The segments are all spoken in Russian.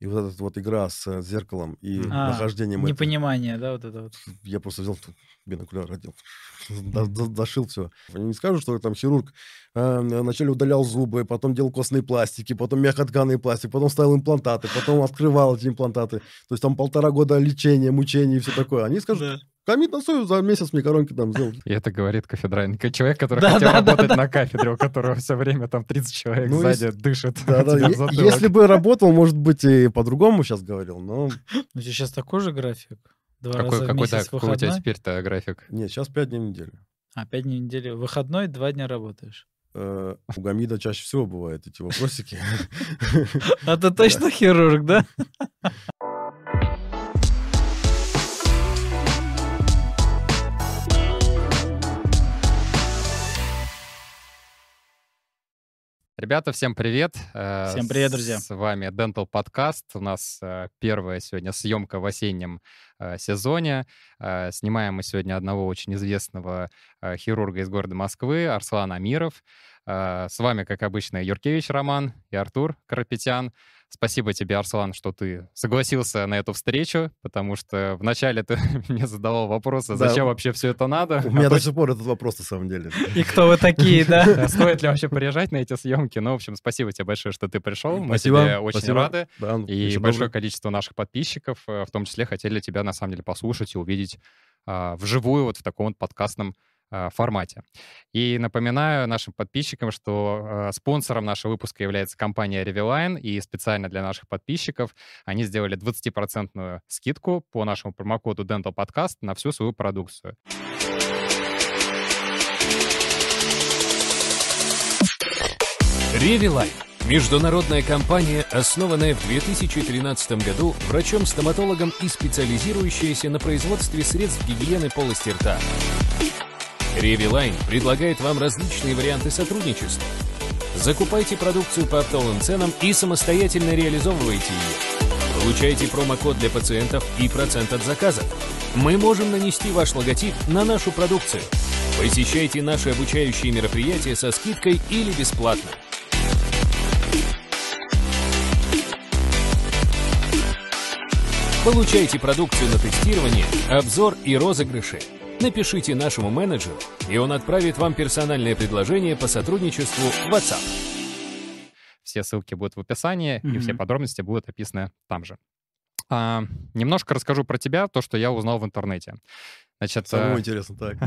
И вот эта вот игра с э, зеркалом и А, нахождением... этого- Непонимание, да, вот это вот. Я просто взял бинокуляр до- зашил все. Не скажу, что там хирург э, вначале удалял зубы, потом делал костные пластики, потом мягкотканый пластик, потом ставил имплантаты, потом открывал эти имплантаты. То есть там полтора года лечения, мучений и все такое. Они скажут, камид на сою, за месяц мне коронки там сделал. И это говорит кафедральный человек, который Да, хотел да, да, работать да. на кафедре, у которого все время там 30 человек Ну, сзади дышит. Да-да, тебе в е- затылок. Если бы работал, может быть, и по-другому сейчас говорил, но... Ну, сейчас такой же график. Два Какой, раза в какой, да, месяц какой у тебя теперь-то график? Нет, сейчас пять дней в неделю. А, пять дней в неделю. Выходной, два дня работаешь. Э, У Гамида чаще всего бывают эти вопросики. А ты точно хирург, да? Ребята, всем привет. Э, Всем привет, друзья. С вами Dental Podcast. У нас э, первая сегодня съемка в осеннем э, сезоне. Снимаем мы сегодня одного очень известного хирурга из города Москвы, Арслан Амиров. С вами, как обычно, Юркевич Роман и Артур Карапетян. Спасибо тебе, Арслан, что ты согласился на эту встречу, потому что вначале ты мне задавал вопросы, Да. зачем вообще все это надо. У меня А до сих пор этот вопрос на самом деле. И кто вы такие, да? Стоит ли вообще приезжать на эти съемки? Ну, в общем, спасибо тебе большое, что ты пришел. Мы Спасибо, тебе очень спасибо. рады. Да, И еще большое добрый. количество наших подписчиков, э, в том числе, хотели тебя на самом деле послушать и увидеть а, вживую вот в таком вот подкастном а, формате. И напоминаю нашим подписчикам, что а, спонсором нашего выпуска является компания Reviline, и специально для наших подписчиков они сделали 20% скидку по нашему промокоду Dental Podcast на всю свою продукцию. Ревилайн – международная компания, основанная в 2013 году врачом-стоматологом и специализирующаяся на производстве средств гигиены полости рта. Ревилайн предлагает вам различные варианты сотрудничества. Закупайте продукцию по оптовым ценам и самостоятельно реализовывайте ее. Получайте промокод для пациентов и процент от заказа. Мы можем нанести ваш логотип на нашу продукцию. Посещайте наши обучающие мероприятия со скидкой или бесплатно. Получайте продукцию на тестирование, обзор и розыгрыши. Напишите нашему менеджеру, и он отправит вам персональное предложение по сотрудничеству в WhatsApp. Все ссылки будут в описании, и все подробности будут описаны там же. А, немножко расскажу про тебя, то, что я узнал в интернете. Значит, Самому э, интересно, так.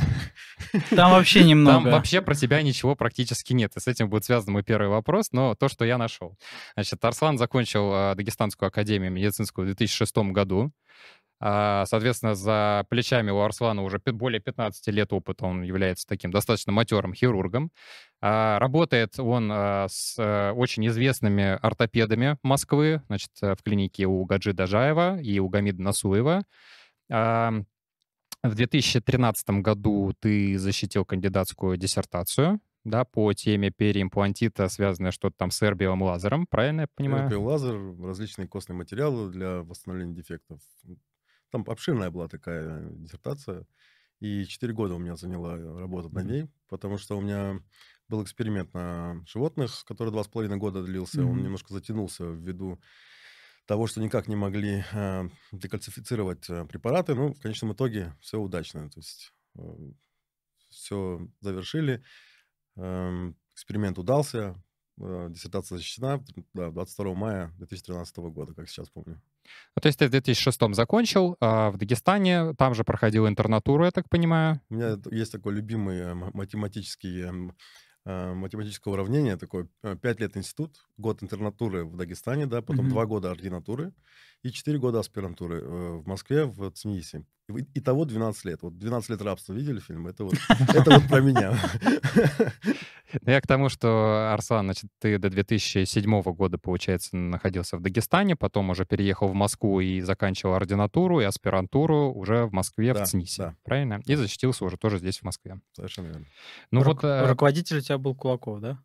Там вообще там немного. вообще про тебя ничего практически нет. И с этим будет связан мой первый вопрос, но то, что я нашел. Значит, Арслан закончил э, Дагестанскую академию медицинскую в 2006 году. А, Соответственно, за плечами у Арслана уже более 15 лет опыта. Он является таким достаточно матерым хирургом. А, Работает он а, с э, очень известными ортопедами Москвы, значит, э, в клинике у Гаджи Дажаева и у Гамида Насуева. В 2013 году ты защитил кандидатскую диссертацию да, по теме переимплантита, связанная что-то там с эрбиевым лазером, правильно я понимаю? Терапия лазер, различные костные материалы для восстановления дефектов. Там обширная была такая диссертация. И 4 года у меня заняла работа над ней, потому что у меня был эксперимент на животных, который два с половиной года длился. Он Мгм. немножко затянулся ввиду того, что никак не могли э, декальцифицировать э, препараты. Ну, в конечном итоге все удачно. То есть все завершили. Эм, Эксперимент удался. э, Диссертация защищена да, 22 мая 2013 года, как сейчас помню. Ну, то есть ты в 2006 закончил, а в Дагестане там же проходил интернатуру, я так понимаю. У меня есть такой любимый э, математический, эм, э, математическое уравнение, такое 5 лет институт, год интернатуры в Дагестане, да, потом Мгм. 2 года ординатуры и 4 года аспирантуры э, в Москве, в ЦМИСе. И- Итого 12 лет. Вот 12 лет рабства видели фильм? Это вот, это вот про меня. Ну, Я к тому, что, Арслан, значит, ты до 2007 года, получается, находился в Дагестане, потом уже переехал в Москву и заканчивал ординатуру и аспирантуру уже в Москве, Да, в ЦНИСе, да. правильно? И защитился уже тоже здесь, в Москве. Совершенно верно. Ну Ру- вот... э, Руководитель у тебя был Кулаков, да?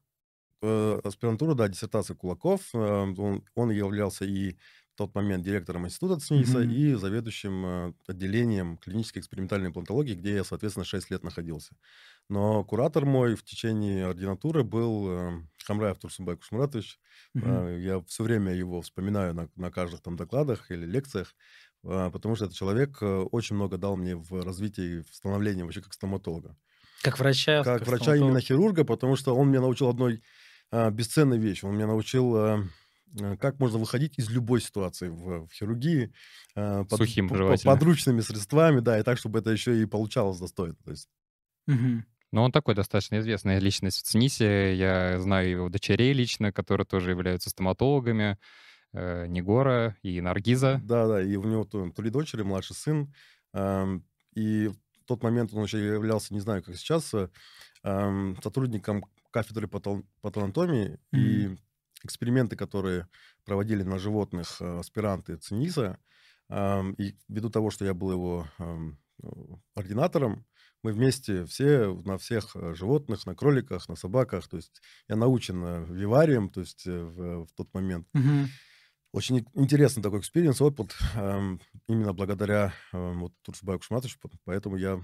Э, Аспирантура, да, диссертация Кулаков. Он, он являлся и тот момент директором института ЦНИСа Мгм. и заведующим э, отделением клинической экспериментальной имплантологии, где я, соответственно, 6 лет находился. Но куратор мой в течение ординатуры был э, Хамраев Турсунбай Кушмуратович. Э, Я все время его вспоминаю на, на каждых там докладах или лекциях, потому что этот человек очень много дал мне в развитии, в становлении вообще как стоматолога. Как врача. Как врача стоматолога. именно хирурга, потому что он меня научил одной бесценной вещи. Он меня научил, как можно выходить из любой ситуации в, в хирургии а, под- Сухим п- п- желательно. подручными средствами, да, и так, чтобы это еще и получалось достойно. То есть, Мгм. Но он такой достаточно известная личность в ЦНИСе. Я знаю его дочерей лично, которые тоже являются стоматологами. э, Негора и Наргиза. да, да, и у него то- три дочери, младший сын. ам, и в тот момент он еще являлся, не знаю, как сейчас, а, ам, сотрудником кафедры патол- патологоанатомии, и эксперименты, которые проводили на животных а, аспиранты ЦИНИСа, и ввиду того, что я был его ну, ординатором, мы вместе все на всех а, животных, на кроликах, на собаках, то есть я научен виварием, то есть э, в, в тот момент. Мгм. Очень интересный такой experience, опыт, именно благодаря вот, Турсубаю Кушматовичу, по- поэтому я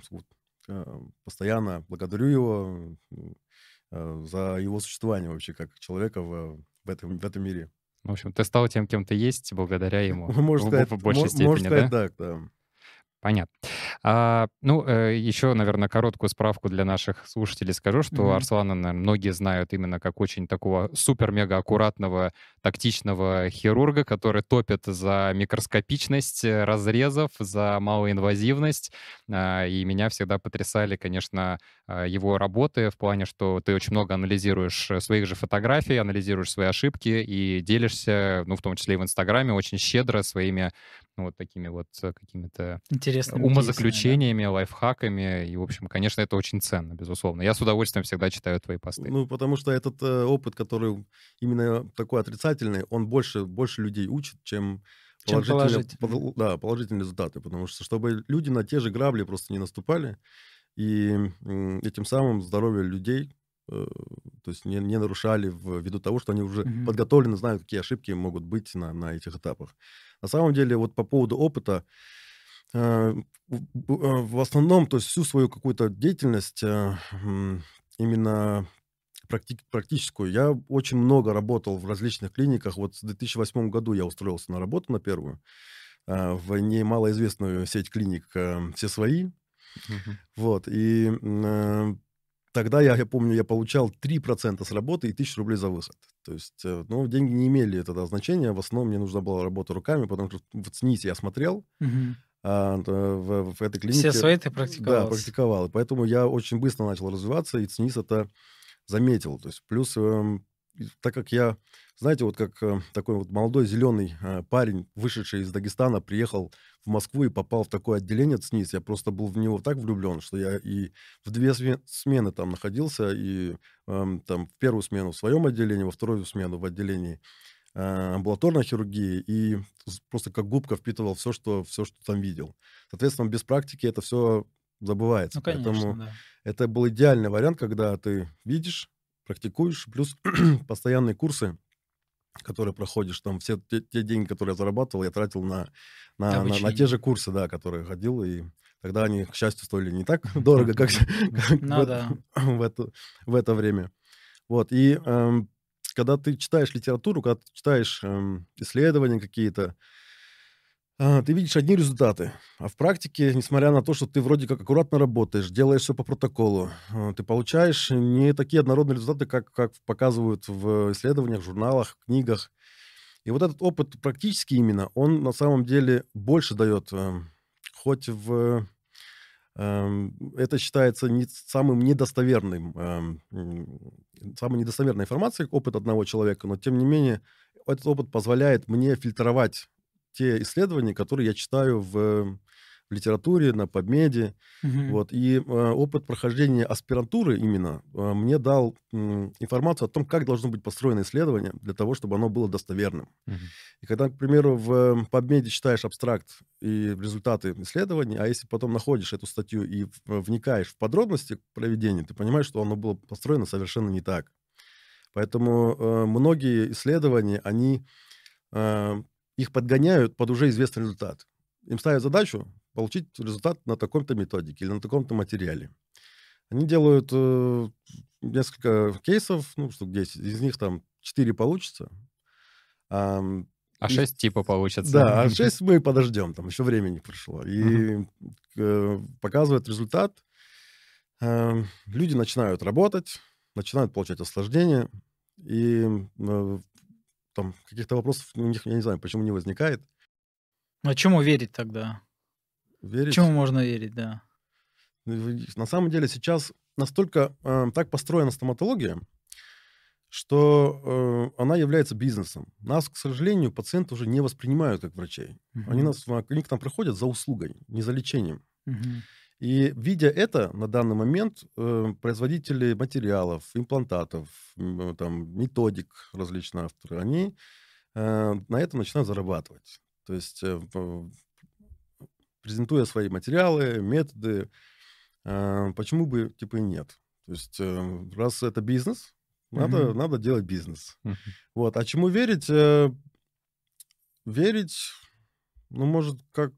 э, постоянно благодарю его э, за его существование вообще как человека в, в, этом, в этом мире. В общем, ты стал тем, кем ты есть благодаря ему. Можно в- сказать, в большей мо- степени, сказать да? так, да. Понятно. А, ну, э, еще, наверное, короткую справку для наших слушателей скажу, что Мгм. Арслана, наверное, многие знают именно как очень такого супер-мега аккуратного, тактичного хирурга, который топит за микроскопичность э, разрезов, за малоинвазивность. А, и меня всегда потрясали, конечно, а, его работы в плане, что ты очень много анализируешь э, своих же фотографий, анализируешь свои ошибки и делишься, ну, в том числе и в Инстаграме, очень щедро своими ну, вот такими вот э, какими-то Интересными умозаключениями, лайфхаками. И, в общем, конечно, это очень ценно, безусловно. Я с удовольствием всегда читаю твои посты. Ну, потому что этот э, опыт, который именно такой отрицательный, он больше, больше людей учит, чем Чем положительные, положительные. да, положительные результаты. Потому что чтобы люди на те же грабли просто не наступали, и этим самым здоровье людей э, то есть не, не нарушали ввиду того, что они уже Мгм. подготовлены, знают, какие ошибки могут быть на, на этих этапах. На самом деле, вот по поводу опыта, э, в в- основном, то есть всю свою какую-то деятельность э, именно практи- практическую. Я очень много работал в различных клиниках. Вот в 2008 году я устроился на работу на первую э, в немалоизвестную сеть клиник э, «Все свои». Мгм. Вот, и э, тогда, я, я помню, я получал 3% с работы и 1000 рублей за выход. То есть, э, ну, деньги не имели тогда значения. В основном мне нужна была работа руками, потому что в ЦНИСе я смотрел, Мгм. а в, в этой клинике... Все свои ты Да, практиковал. практиковал. И поэтому я очень быстро начал развиваться, и ЦНИС это заметил. То есть плюс, эм, так как я, знаете, вот как э, такой вот молодой зеленый э, парень, вышедший из Дагестана, приехал в Москву и попал в такое отделение ЦНИС, я просто был в него так влюблен, что я и в две сме- смены там находился, и эм, там в первую смену в своем отделении, во вторую смену в отделении э, амбулаторной хирургии, и просто как губка впитывал все, что, все, что там видел. Соответственно, без практики это все забывается. Ну, конечно, Поэтому да. это был идеальный вариант, когда ты видишь, практикуешь, плюс постоянные курсы, которые проходишь, там все те, те деньги, которые я зарабатывал, я тратил на, на, на, на те же курсы, да, которые ходил, и тогда они, к счастью, стоили не так дорого, как, как Ну в, да. в это, в это время. Вот, и эм, когда ты читаешь литературу, когда ты читаешь эм, исследования какие-то, ты видишь одни результаты. А в практике, несмотря на то, что ты вроде как аккуратно работаешь, делаешь все по протоколу, а, ты получаешь не такие однородные результаты, как, как показывают в исследованиях, журналах, книгах. И вот этот опыт практически именно, он на самом деле больше дает, эм, хоть в... Это считается не самым недостоверным, самой недостоверной информацией опыт одного человека, но тем не менее этот опыт позволяет мне фильтровать те исследования, которые я читаю в, в литературе, на PubMed. Мгм. Вот. И э, опыт прохождения аспирантуры именно э, мне дал м, информацию о том, как должно быть построено исследование для того, чтобы оно было достоверным. Мгм. И когда, к примеру, в э, PubMed читаешь абстракт и результаты исследований, а если потом находишь эту статью и в- вникаешь в подробности проведения, ты понимаешь, что оно было построено совершенно не так. Поэтому э, многие исследования, они э, их подгоняют под уже известный результат. Им ставят задачу получить результат на таком-то методике или на таком-то материале. Они делают э, несколько кейсов, ну, штук 10, из них там 4 получится. А, А и- 6 типа получится. да, а 6 мы подождем, там еще времени прошло. И э, показывает результат. Э, люди начинают работать, начинают получать осложнения, и э, там каких-то вопросов у них, я не знаю, почему не возникает. А чему верить тогда? Верить. Чему можно верить, да? На самом деле сейчас настолько э, так построена стоматология, что э, она является бизнесом. Нас, к сожалению, пациенты уже не воспринимают как врачей. Они, Мгм. нас, они к нам приходят за услугой, не за лечением. Мгм. И видя это, на данный момент э, производители материалов, имплантатов, э, там, методик различные авторы, они э, на этом начинают зарабатывать. То есть э, презентуя свои материалы, методы, э, почему бы типа и нет? То есть э, раз это бизнес, надо, Мгм. надо делать бизнес. Мгм. Вот. А чему верить? Э, Верить, ну, может, как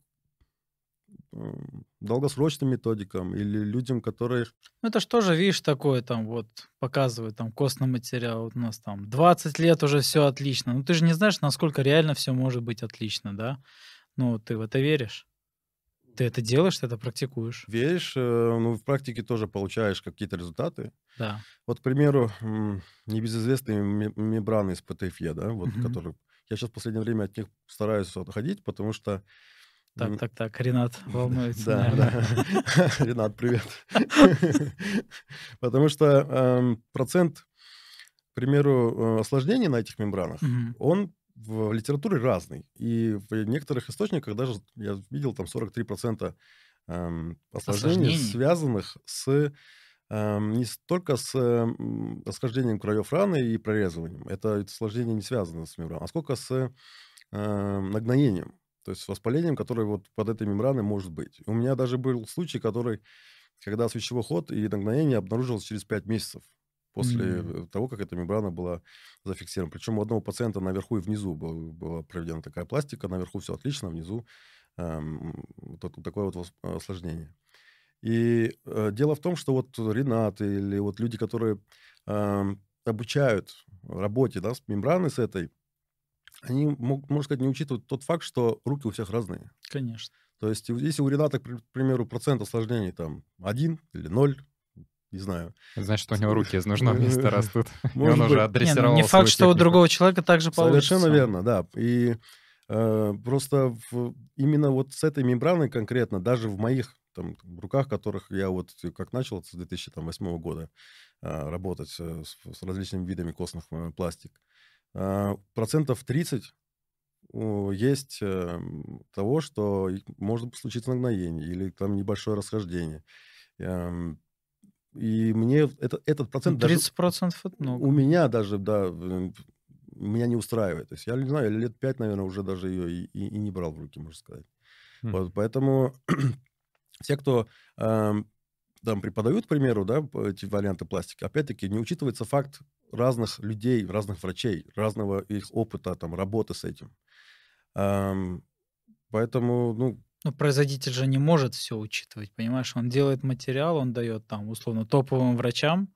долгосрочным методикам или людям, которые... Ну, это ж тоже, видишь, такое там вот показывают, там костный материал вот у нас там 20 лет уже все отлично. Ну, ты же не знаешь, насколько реально все может быть отлично, да? Ну, ты в это веришь? Ты это делаешь, ты это практикуешь, Веришь, э, ну, в практике тоже получаешь какие-то результаты. да. Вот, к примеру, небезызвестные ме- мембраны из ПТФЕ, да, вот, Мгм. которые... Я сейчас в последнее время от них стараюсь отходить, потому что... Так, так, так, Ренат волнуется, Да, да. Ренат, привет. Потому что эм, процент, к примеру, э, осложнений на этих мембранах, он в литературе разный. И в некоторых источниках даже я видел там 43% эм, осложнений, Осложнений? связанных с эм, не столько с расхождением краев раны и прорезыванием. Это осложнение не связано с мембраной, а сколько с нагноением. То есть с воспалением, которое вот под этой мембраной может быть. У меня даже был случай, который, когда свечевой ход и нагноение обнаружилось через 5 месяцев после э, того, как эта мембрана была зафиксирована. Причем у одного пациента наверху и внизу был- была проведена такая пластика, наверху все отлично, внизу эм, вот так- такое вот вос- осложнение. И э, дело в том, что вот Ренат или вот люди, которые эм, обучают работе да, с мембраной с этой, они, можно сказать, не учитывают тот факт, что руки у всех разные. Конечно. То есть, если у Рената, к при- к примеру, процент осложнений там один или ноль, не знаю. Значит, что у него руки из нужного места растут. И он уже быть. Не, ну, не факт, что у другого человека также получится. Совершенно верно, да. И э, просто в- именно вот с этой мембраной конкретно, даже в моих там, руках, которых я вот как начал с 2008 года э, работать э, с, с различными видами костных пластик, э, процентов 30 о, есть э, того, что может случиться нагноение или там небольшое расхождение. Эм, И мне это, этот Ну, процент даже 30% это много. у меня даже, да, э, меня не устраивает. То есть я не знаю, лет пять, наверное, уже даже ее и, и- и не брал в руки, можно сказать. Мгм. Вот, поэтому те, кто эм, там преподают, к примеру, да, эти варианты пластики, опять-таки не учитывается факт разных людей, разных врачей, разного их опыта, там, работы с этим. Эм, поэтому, ну, Ну, производитель же не может все учитывать, понимаешь? Он делает материал, он дает там, условно, топовым врачам,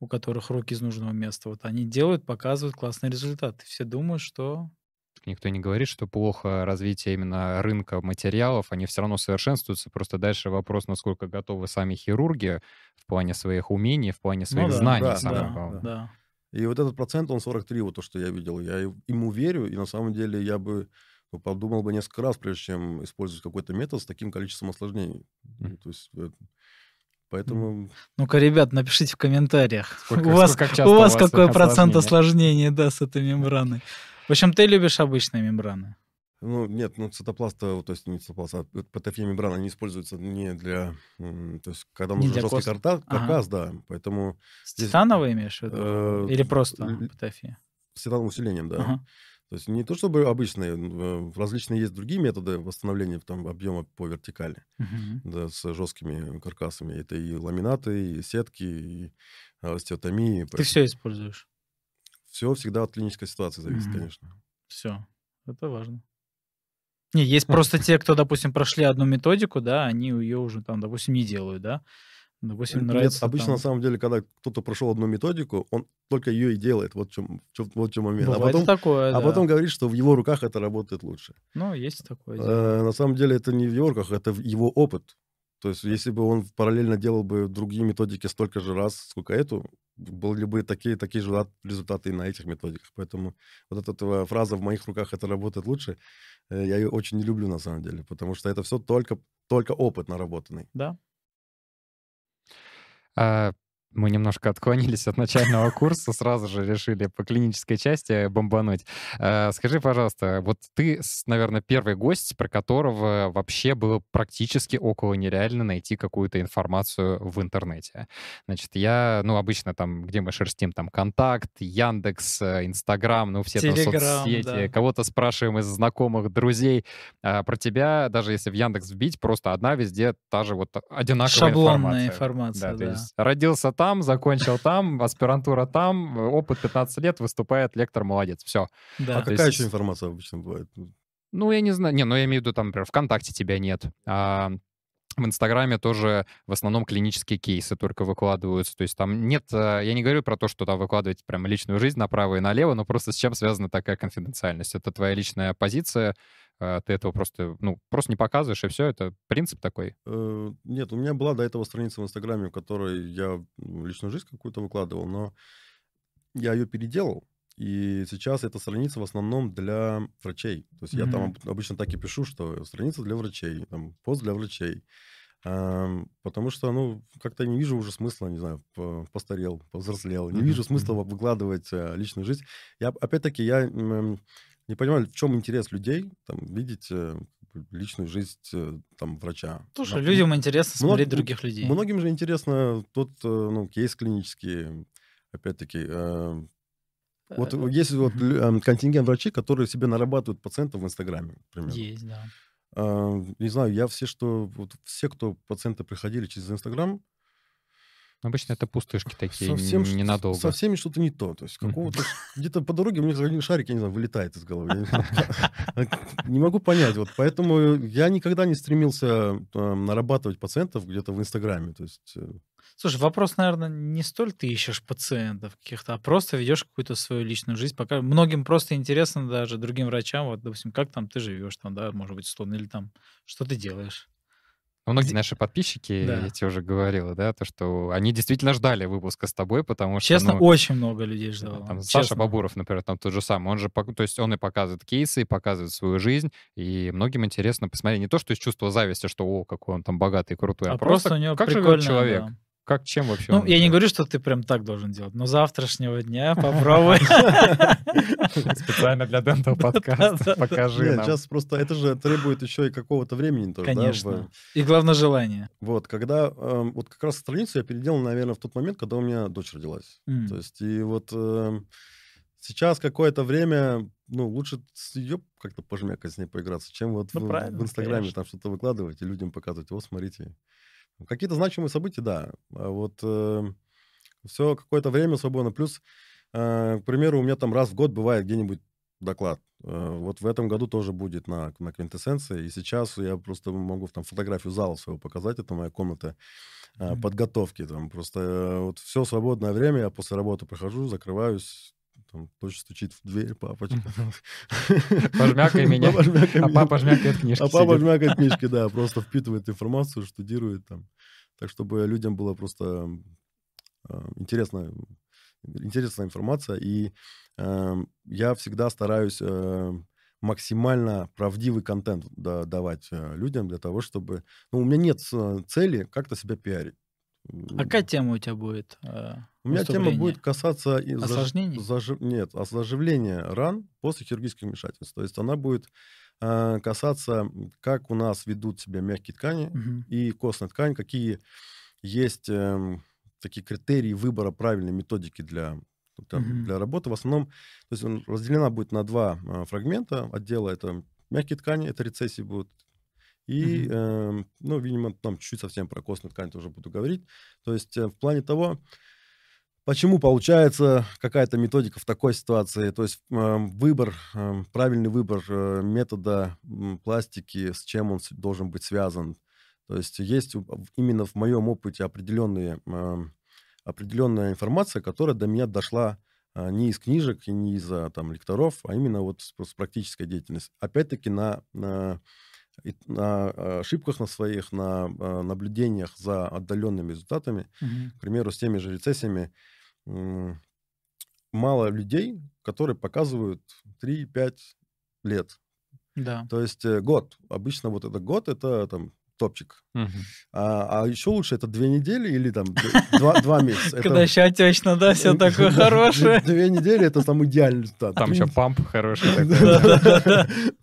у которых руки из нужного места. Вот они делают, показывают классный результат. И все думают, что... Никто не говорит, что плохо развитие именно рынка материалов, они все равно совершенствуются. Просто дальше вопрос, насколько готовы сами хирурги в плане своих умений, в плане своих ну, да, знаний, да, самое да, главное. да. И вот этот процент, он 43, вот то, что я видел. Я ему верю, и на самом деле я бы ну, подумал бы несколько раз, прежде чем использовать какой-то метод с таким количеством осложнений. Мгм. То есть, э, поэтому... Ну-ка, ребят, напишите в комментариях. Сколько- у вас, сколько часто у у вас какой процент осложнений, да, с этой мембраной? В общем, ты любишь обычные мембраны. Ну, нет, ну, цитопласта, то есть не цитопласт, а ПТФ-мембрана не используется не для... То есть, когда нужен жесткий кост- карта- Ага. каркас, да, поэтому С Здесь, титановой имеешь в виду? э, Или просто ПТФИ? с титановым усилением, да. Ага. То есть не то чтобы обычные, различные есть другие методы восстановления там, объема по вертикали. Мгм. да, с жесткими каркасами. Это и ламинаты, и сетки, и остеотомии. Ты все используешь? Все всегда от клинической ситуации зависит, Мгм. конечно. Все. Это важно. Не, есть просто те, кто, допустим, прошли одну методику, да, они ее уже там, допустим, не делают, да. Допустим, Нет, нравится обычно там- на самом деле, когда кто-то прошел одну методику, он только ее и делает. Вот в чем, вот в чем момент. А Бывает потом, и такое, а да. потом говорит, что в его руках это работает лучше. Ну, есть такое дело. Э, На самом деле это не в его руках, это его опыт. То есть если бы он параллельно делал бы другие методики столько же раз, сколько эту, были бы такие, такие же результат- результаты и на этих методиках. Поэтому вот эта фраза «в моих руках это работает лучше», я ее очень не люблю на самом деле, потому что это все только, только опыт наработанный. Да. А, Мы немножко отклонились от начального курса, сразу же решили по клинической части бомбануть. А, Скажи, пожалуйста, вот ты, наверное, первый гость, про которого вообще было практически около нереально найти какую-то информацию в интернете. Значит, я, ну, обычно там, где мы шерстим, там, Контакт, Яндекс, э, Инстаграм, ну, все там Телеграм, соцсети, да. кого-то спрашиваем из знакомых, друзей. А Про тебя, даже если в Яндекс вбить, просто одна везде та же вот одинаковая Шаблонная информация. информация, то да. есть родился там, закончил там, аспирантура там, опыт 15 лет, выступает лектор, молодец, все. Да. А то какая есть- еще информация обычно бывает? Ну, я не знаю, не, ну я имею в виду, там, например, ВКонтакте тебя нет, а в Инстаграме тоже в основном клинические кейсы только выкладываются. То есть там нет, э, я не говорю про то, что там выкладывать прям личную жизнь направо и налево, но просто с чем связана такая конфиденциальность? Это твоя личная позиция, ты этого просто, ну, просто не показываешь, и все, это принцип такой. Э, Нет, у меня была до этого страница в Инстаграме, в которой я м, личную жизнь какую-то выкладывал, но я ее переделал. И сейчас эта страница в основном для врачей. То есть я там обычно так и пишу, что страница для врачей, там, пост для врачей. Потому что, ну, как-то не вижу уже смысла, не знаю, по- постарел, повзрослел. Не вижу смысла выкладывать э, личную жизнь. Я, опять-таки, я не понимаю, в чем интерес людей, там, видеть э, личную жизнь э, там, врача. Слушай, На- людям интересно Мног- смотреть других людей. Многим же интересно тот, э, ну, кейс клинический, опять-таки. э, Вот Э, есть вот эм, контингент врачей, которые себе нарабатывают пациентов в Инстаграме, например. Есть, да. Не знаю, я все, что вот все, кто пациенты приходили через Инстаграм, Обычно это пустышки такие, совсем ненадолго. со всеми что-то не то. То есть какого-то где-то по дороге у меня один шарик, я не знаю, вылетает из головы. Я не могу понять. Вот поэтому я никогда не стремился э, нарабатывать пациентов где-то в Инстаграме. То есть э, Слушай, вопрос, наверное, не столь ты ищешь пациентов каких-то, а просто ведешь какую-то свою личную жизнь. Пока многим просто интересно даже другим врачам, вот, допустим, как там ты живешь, там, да, может быть, условно, или там, что ты делаешь. Ну, Многие наши подписчики, Да. я тебе уже говорила, да, то, что они действительно ждали выпуска с тобой, потому что... Честно, ну, очень много людей Да, ждало. Там Саша. Бабуров, например, там тот же самый. Он же, то есть он и показывает кейсы, и показывает свою жизнь, и многим интересно посмотреть не то, что из чувства зависти, что о, какой он там богатый и крутой, а, А просто у него как живет человек, да. Как чем вообще Ну, я не говорю, что ты прям так должен делать, но завтрашнего дня попробуй. Специально для Дентал подкаста покажи нам. сейчас просто это же требует еще и какого-то времени тоже, Конечно. И главное желание. Вот, когда, эм, вот как раз страницу я переделал, наверное, в тот момент, когда у меня дочь родилась. То есть, и вот эм, сейчас какое-то время, ну, лучше с ее как-то пожмякать, с ней поиграться, чем вот Ну, в, Инстаграме конечно. там что-то выкладывать и людям показывать, вот, смотрите. Какие-то значимые события, да. А вот все какое-то время свободно. Плюс, э, к примеру, у меня там раз в год бывает где-нибудь доклад. Э, Вот в этом году тоже будет на, на квинтэссенции. И сейчас я просто могу там фотографию зала своего показать. Это моя комната э, подготовки. Там просто э, вот все свободное время я после работы прохожу, закрываюсь, там дочь стучит в дверь, папочка. Пожмякай меня. А папа жмякает книжки. А папа жмякает книжки, да, просто впитывает информацию, штудирует там. Так, чтобы людям было просто э, интересно, интересная информация. И э, я всегда стараюсь э, максимально правдивый контент да- давать э, людям для того, чтобы... Ну, у меня нет э, цели как-то себя пиарить. А какая тема у тебя будет? э, У меня тема будет касаться... заж- Осложнений? зажи- Нет, заживления ран после хирургических вмешательств. То есть она будет э, касаться, как у нас ведут себя мягкие ткани Мгм. и костная ткань, какие есть эм, такие критерии выбора правильной методики для, там, Мгм. для работы. В основном, то есть он разделена будет на два э, фрагмента отдела. Это мягкие ткани, это рецессии будут. И, Мгм. эм, ну, видимо, там чуть-чуть совсем про костную ткань тоже буду говорить. То есть э, в плане того, Почему получается какая-то методика в такой ситуации? То есть э, выбор, э, правильный выбор э, метода м, пластики, с чем он должен быть связан. То есть есть именно в моем опыте определенные, э, определенная информация, которая до меня дошла э, не из книжек и не из э, там, лекторов, а именно вот с, с практической деятельности. Опять-таки на, на, на э, ошибках на своих, на э, наблюдениях за отдаленными результатами Мгм. к примеру, с теми же рецессиями, мало людей, которые показывают 3-5 лет. Да. То есть э, год. Обычно вот это год, это там топчик. Мгм. А, а еще лучше это две недели или там два, два месяца. Это- Когда еще отечно, да, все такое хорошее. Две недели это самый идеальный результат. Там еще памп хороший.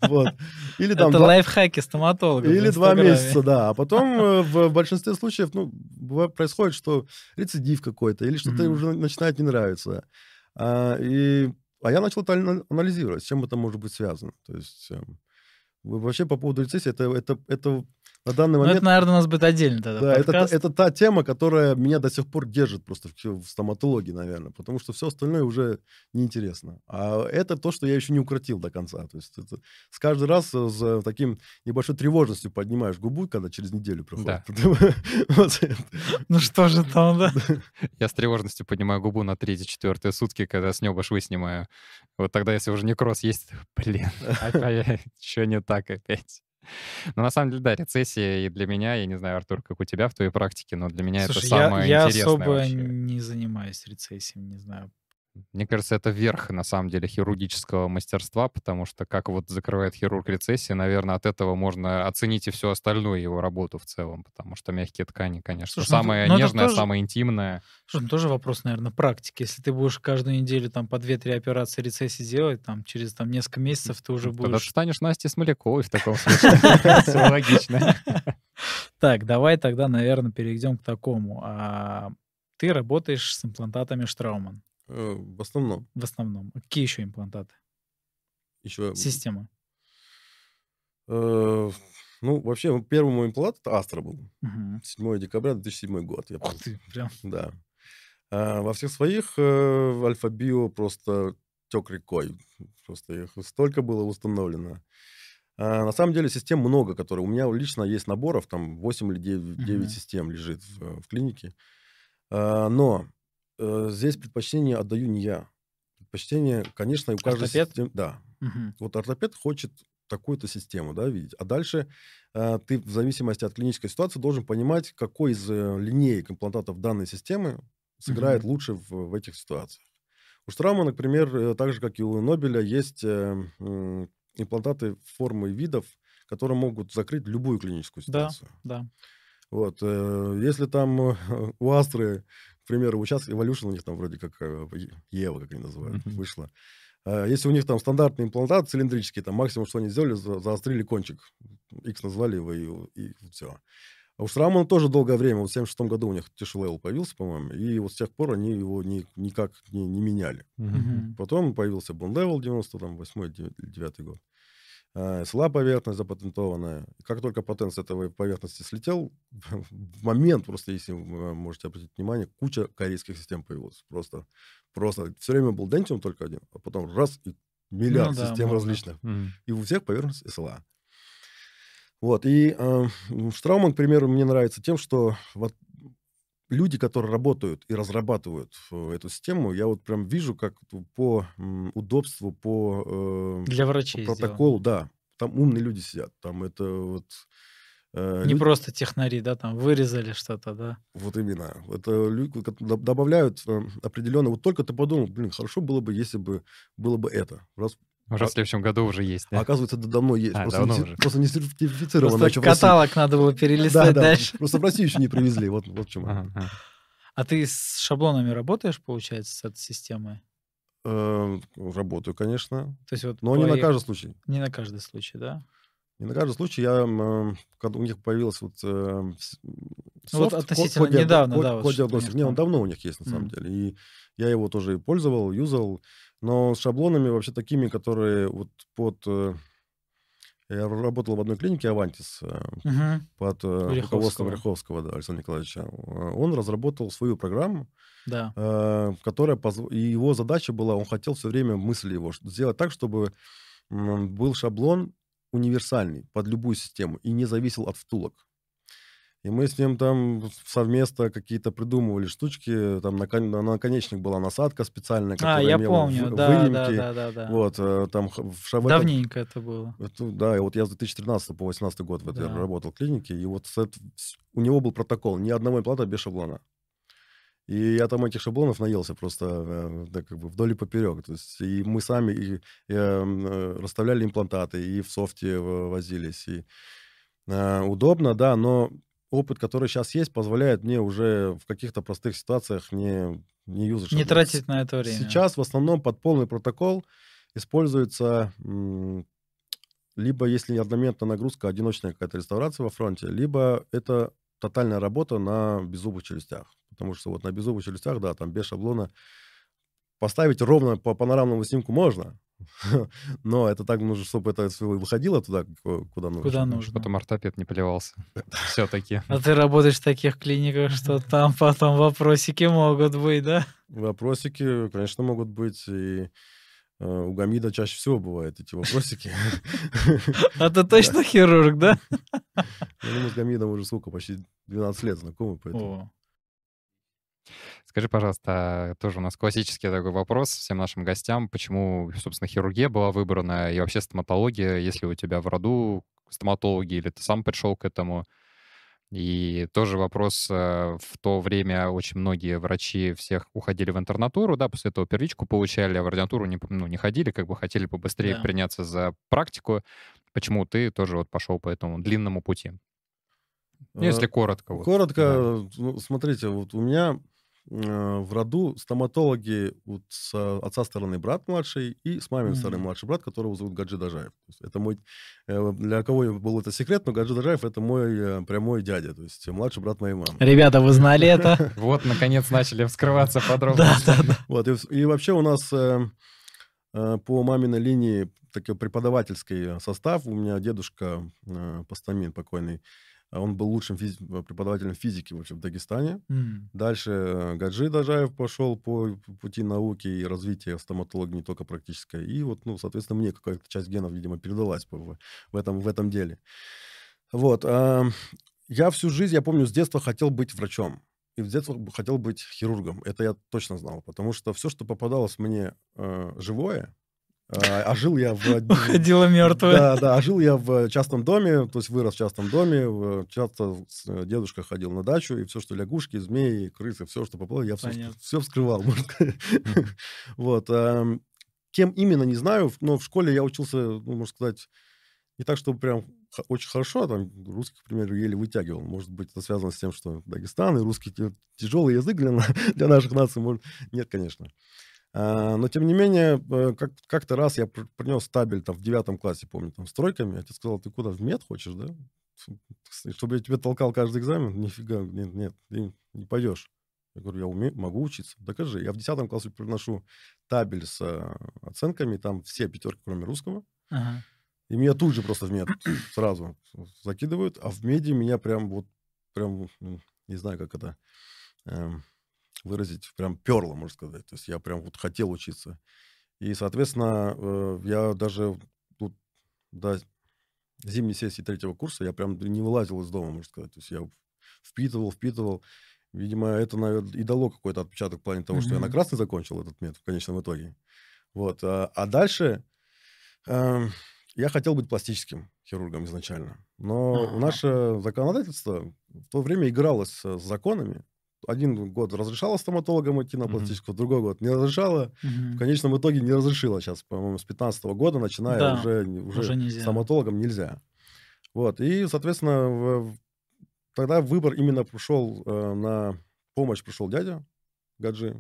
Вот. Или там Это лайфхаки стоматолога. Или два месяца, да. А потом э, в большинстве случаев, ну, бывает- происходит, что рецидив какой-то, или что-то уже начинает не нравиться. А, и, а я начал это ана- анализировать, с чем это может быть связано. То есть эм, вообще по поводу рецессии, это, это, это на данный Ну, момент... это, наверное, у нас будет отдельно тогда Да, это, подкаст. это та тема, которая меня до сих пор держит просто в, в стоматологии, наверное, потому что все остальное уже неинтересно. А это то, что я еще не укротил до конца. То есть это с каждый раз с таким небольшой тревожностью поднимаешь губу, когда через неделю проходит. Ну что же там, да? Я с тревожностью поднимаю губу на третьи-четвертые сутки, когда с неба швы снимаю. Вот тогда, если уже некроз есть, блин, опять что не так опять. Но на самом деле, да, рецессия и для меня, я не знаю, Артур, как у тебя в твоей практике, но для меня Слушай, это я, самое я интересное особо вообще. не занимаюсь рецессиями, не знаю. Мне кажется, это верх, на самом деле, хирургического мастерства, потому что как вот закрывает хирург рецессии, наверное, от этого можно оценить и всю остальную его работу в целом, потому что мягкие ткани, конечно, Слушай, ну самое ну нежное, тоже- самое интимное. Слушай, ну тоже вопрос, наверное, практики. Если ты будешь каждую неделю там по 2-3 операции рецессии делать, там через там несколько месяцев ты уже Тогда ты будешь... станешь Настей Смоляковой в таком случае. Все логично. Так, давай тогда, наверное, перейдем к такому. А, ты работаешь с имплантатами Штрауман В основном в основном. А Какие еще имплантаты? еще... Система. э, Ну, вообще, первый мой имплант это Астра был. Мгм. 7 декабря 2007 год. Я Ух ты, прям. Да. А во всех своих э, Альфа-Био просто тек рекой. Просто их столько было установлено. А, на самом деле систем много, которые... У меня лично есть наборов, там 8 или 9, 9 Мгм. систем лежит в, в клинике. А, но э, здесь предпочтение отдаю не я. Предпочтение, конечно, у каждой Ортопед? системы... Да. Мгм. Вот ортопед хочет такую-то систему, да, видеть. А дальше э, ты в зависимости от клинической ситуации должен понимать, какой из э, линеек имплантатов данной системы сыграет Мгм. лучше в, в этих ситуациях. У Штраума, например, э, так же, как и у Нобеля, есть э, имплантаты формы видов, которые могут закрыть любую клиническую Да. ситуацию. Да. Вот. э, Если там э, у Астры, к примеру, сейчас Evolution у них там вроде как э, Ева, как они называют, Мгм. вышла. А Если у них там стандартный имплантат цилиндрический, там максимум, что они сделали, за- заострили кончик. X назвали его, и, все. А у Шрамана тоже долгое время, вот в 76 году у них тяжелый появился, по-моему, и вот с тех пор они его ни- никак не, не меняли. Мгм. Потом появился Bond Level 98 или 9 год. А, SLA поверхность запатентованная. Как только патент с этой поверхности слетел, в момент, просто если вы можете обратить внимание, куча корейских систем появилась. Просто, просто все время был Dentium только один, а потом раз и миллиард Ну да, систем много. различных. Мгм. И у всех поверхность SLA. Вот, и э, Штрауман, к примеру, мне нравится тем, что вот люди, которые работают и разрабатывают э, эту систему, я вот прям вижу, как по удобству, по, э, Для по врачей сделано. протоколу, да, там умные люди сидят, там это вот... э, Не люди- просто технари, да, там вырезали что-то, да. Вот именно. Это люди добавляют определенно... Вот только ты подумал, блин, хорошо было бы, если бы было бы это. Раз, Уже в следующем году уже есть, а да? оказывается, это давно есть. А, просто, давно не, уже. просто не сертифицировано Просто каталог надо было перелистать Да, да, дальше. Просто в Россию еще не привезли. Вот, вот в чем. Ага, ага. А ты с шаблонами работаешь, получается, с этой системой? Э, Работаю, конечно. То есть вот Но не на каждый случай. не на каждый случай, да? Не на каждый случай. Я, м, когда у них появился вот, э, Ну вот софт, относительно код- код- недавно, код- да, вот код что-то у диагностик. Не, он давно у них есть, на самом Мгм. деле. И я его тоже и пользовал, юзал. Но с шаблонами вообще такими, которые вот под... э, Я работал в одной клинике «Авантис» Мгм. под э, Ряховского. руководством Ряховского, да, Александра Николаевича. Он разработал свою программу, Да. которая... позв- И его задача была, он хотел все время мысли его, сделать так, чтобы был шаблон универсальный под любую систему и не зависел от втулок. И мы с ним там совместно какие-то придумывали штучки. Там након- на наконечник была насадка специальная, А, которая я имела помню, вы- да, да, выемки. да, да, да. Вот, э, там в в Давненько это было. это, да, и вот я с 2013 по 2018 год в этой Да. работал в клинике, и вот у него был протокол, ни одного импланта без шаблона. И я там этих шаблонов наелся просто э, да, как бы вдоль и поперек. То есть и мы сами и, и, эм, э, расставляли имплантаты, и в софте в- возились. И, э, удобно, да, но опыт, который сейчас есть, позволяет мне уже в каких-то простых ситуациях не, не юзать Не тратить на это время. Сейчас в основном под полный протокол используется либо если одномоментная нагрузка, одиночная какая-то реставрация во фронте, либо это тотальная работа на беззубых челюстях. Потому что вот на беззубых челюстях, да, там без шаблона поставить ровно по панорамному снимку можно, но это так нужно, чтобы это выходило туда, ку- куда нужно. Куда нужно. Потом ортопед не плевался. Все-таки. А ты работаешь в таких клиниках, что там потом вопросики могут быть, да? Вопросики, конечно, могут быть, и э, у Гамида чаще всего бывают эти вопросики. А ты точно хирург, да? Я думаю, с Гамидом уже сколько, почти 12 лет знакомы, поэтому... Скажи, пожалуйста, тоже у нас классический такой вопрос всем нашим гостям. Почему, собственно, хирургия была выбрана и вообще стоматология, если у тебя в роду стоматологи, или ты сам пришел к этому? И тоже вопрос, э, в то время очень многие врачи всех уходили в интернатуру, да, после этого первичку получали, а в ординатуру не, ну, не ходили, как бы хотели побыстрее Да. приняться за практику. Почему ты тоже вот пошел по этому длинному пути? Ну, если Э, коротко. вот. Коротко, ну, смотрите, вот у меня э, в роду стоматологи вот с э, отца стороны брат младший и с маминой стороны Мгм. младший брат, которого зовут Гаджи Дажаев. Это мой, э, для кого был это секрет, но Гаджи Дажаев это мой э, прямой дядя, то есть младший брат моей мамы. Ребята, вы знали это? Вот, наконец, начали вскрываться подробно. Да, да, да. Вот, и, вообще у нас э, э, по маминой линии такой преподавательский состав. У меня дедушка э, Постамин покойный, а он был лучшим физи- преподавателем физики вообще в Дагестане. М, Дальше э, Гаджи Дажаев пошел по пути науки и развития стоматологии не только практической. И вот, ну, соответственно, мне какая-то часть генов, видимо, передалась в, в этом, в этом деле. Вот. а, Я всю жизнь, я помню, с детства хотел быть врачом. И с детства хотел быть хирургом. Это я точно знал. Потому что все, что попадалось мне э, живое, а а жил я в... Уходила мертвая. Да, да, а жил я в частном доме, то есть вырос в частном доме, часто э, дедушкой ходил на дачу, и все, что лягушки, змеи, крысы, все, что попало, я все, Понятно. все вскрывал. Вот. ам, Кем именно, не знаю, но в школе я учился, ну, можно сказать, не так, чтобы прям очень хорошо, а там русский, к примеру, еле вытягивал. Может быть, это связано с тем, что Дагестан и русский тяжелый язык для, для наших наций. Может... Нет, конечно. А, Но, тем не менее, э, как- как-то раз я пр- принес табель там в девятом классе, помню, там с тройками. Отец сказал, ты куда, в мед хочешь, да? Чтобы я тебе толкал каждый экзамен? Нифига, нет, нет, ты не пойдешь. Я говорю, я умею, могу учиться. Докажи. Я в десятом классе приношу табель с э, оценками, там все пятерки, кроме русского. Ага. И меня тут же просто в мед сразу закидывают, а в меди меня прям вот, прям, не знаю, как это эм, выразить, прям перло, можно сказать. То есть я прям вот хотел учиться. И, соответственно, э, я даже тут до зимней сессии третьего курса я прям не вылазил из дома, можно сказать. То есть я впитывал, впитывал. Видимо, это, наверное, и дало какой-то отпечаток в плане того, что я на красный закончил этот мед в конечном итоге. Вот. А, а дальше эм, я хотел быть пластическим хирургом изначально. Но Ага. наше законодательство в то время играло с, с законами. Один год разрешало стоматологам идти на пластическую, другой год не разрешало. В Мгм. конечном итоге не разрешило. Сейчас, по-моему, с 15 года, начиная, Да, уже, уже, Уже нельзя. стоматологам нельзя. Вот. И, соответственно, в- в- тогда выбор именно пришел э, на помощь пришел дядя Гаджи.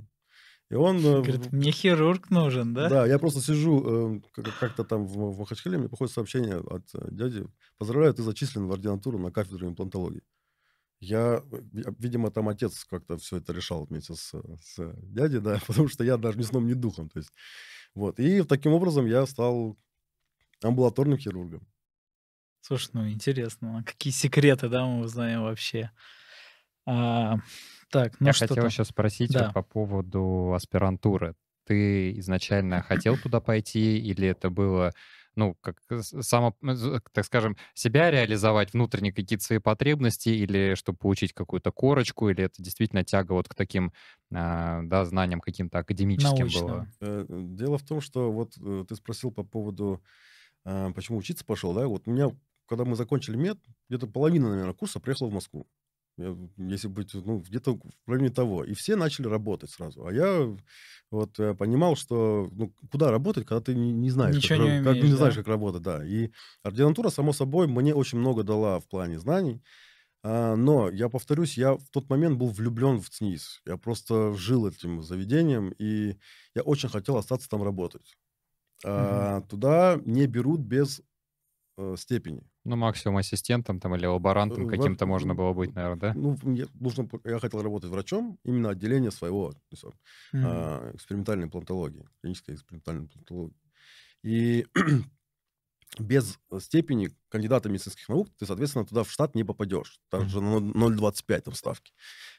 И он... э, Говорит, мне хирург нужен, да? да, я просто сижу э, как- как-то там в, в Махачкале, мне приходит сообщение от э, дяди. Поздравляю, ты зачислен в ординатуру на кафедру имплантологии. Я, э, я- видимо, там отец как-то все это решал вместе с, с дядей, да, потому что я даже ни сном, ни духом. То есть, вот. И таким образом я стал амбулаторным хирургом. Слушай, ну интересно, а какие секреты, да, мы узнаем вообще. А, так, ну Я что хотел там? еще спросить Да. вот по поводу аспирантуры. Ты изначально хотел туда пойти, или это было, ну, как с- само, так скажем, себя реализовать, внутренние какие-то свои потребности, или чтобы получить какую-то корочку, или это действительно тяга вот к таким, а, да, знаниям каким-то академическим было? Научно. Э, Дело в том, что вот э, ты спросил по поводу, а, почему учиться пошел, да? Вот у меня, когда мы закончили мед, где-то половина, наверное, курса приехала в Москву. Я, если быть, ну, где-то в районе того. И все начали работать сразу. А я вот э, понимал, что, ну, куда работать, когда ты не, не знаешь, Ничего как, не ра- как- умеешь, не знаешь, да? как работать, да. И ординатура, само собой, мне очень много дала в плане знаний. А, Но, я повторюсь, я в тот момент был влюблен в ЦНИС. Я просто жил этим заведением, и я очень хотел остаться там работать. А, Туда не берут без э, степени. Ну, максимум ассистентом там или лаборантом Э, каким-то можно было быть, наверное, да? Ну, мне нужно, я хотел работать врачом, именно отделение своего, то есть, Мгм. а, экспериментальной плантологии, клинической экспериментальной плантологии. И без степени кандидата медицинских наук ты, соответственно, туда в штат не попадешь. Даже на 0,25 там ставки.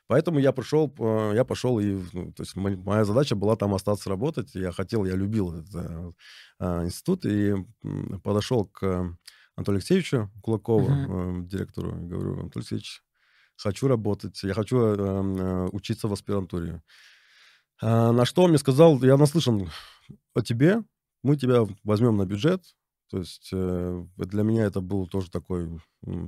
Поэтому я пришел, э, я пошел, и, ну, то есть мо- моя задача была там остаться работать. Я хотел, я любил этот э, а, институт, и подошел к Анатолию Алексеевичу Кулакову, э, директору, говорю, Анатолий Алексеевич, хочу работать, я хочу э, э, учиться в аспирантуре. А, На что он мне сказал, я наслышан о тебе, мы тебя возьмем на бюджет. То есть э, для меня это был тоже такой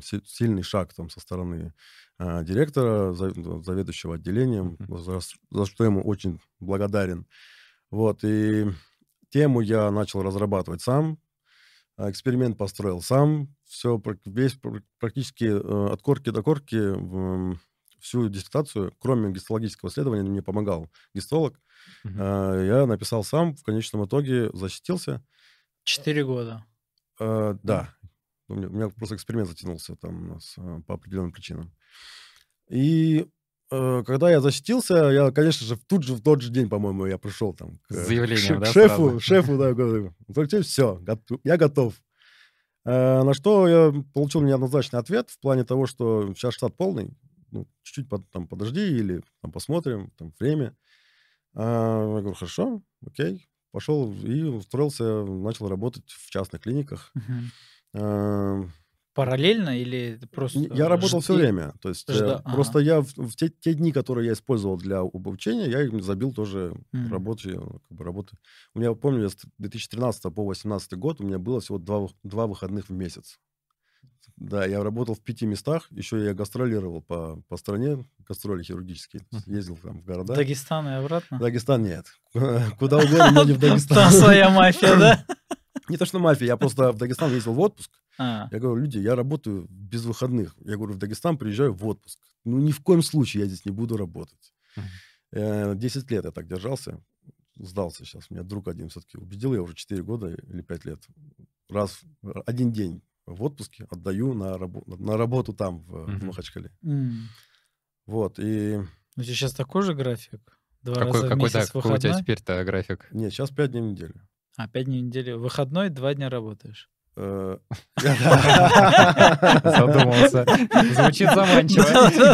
си- сильный шаг там со стороны а, директора, за- заведующего отделением, Мгм. за, за что ему очень благодарен. Вот, и тему я начал разрабатывать сам, эксперимент построил сам, все, весь пр- практически э, от корки до корки всю диссертацию, кроме гистологического исследования, мне помогал гистолог. А, Я написал сам, в конечном итоге защитился. Четыре года. А, Да, у меня, у меня просто эксперимент затянулся там у нас, а, по определенным причинам. И э, когда я защитился, я, конечно же, тут же, в тот же день, по-моему, я пришел там к, э, заявлением, к да, шефу, сразу? шефу, да, говорю, все, я готов. Э, На что я получил неоднозначный ответ в плане того, что сейчас штат полный, ну, чуть-чуть под- там подожди или там посмотрим, там время. А, Я говорю, хорошо, окей. Пошел и устроился, начал работать в частных клиниках. А, Параллельно или просто... Я работал все время. То есть э, жда- просто я в, в те, те дни, которые я использовал для обучения, я им забил тоже Мгм. рабочие как бы, работы. У меня, помню, с 2013 по 2018 год у меня было всего два, два выходных в месяц. Да, я работал в пяти местах, еще я гастролировал по, по стране, гастроли хирургические, ездил там в города. Дагестан и обратно? Дагестан нет. Куда угодно, но не в Дагестан. Там своя мафия, да? Не то, что мафия, я просто в Дагестан ездил в отпуск. А, Я говорю, люди, я работаю без выходных. Я говорю, в Дагестан приезжаю в отпуск. Ну, ни в коем случае я здесь не буду работать. Э, Десять лет я так держался. Сдался сейчас. Меня друг один все-таки убедил. Я уже 4 года или 5 лет. Раз, один день в отпуске отдаю на, рабо- на работу там, в, в Мгм. Махачкале. м. Вот. И У тебя сейчас такой же график? Два Какой, раза в какой, да, месяц какой у тебя теперь-то график? нет, сейчас 5 дней в неделю. А, пять дней в неделю. Выходной, два дня работаешь. Э, Задумался. Звучит заманчиво.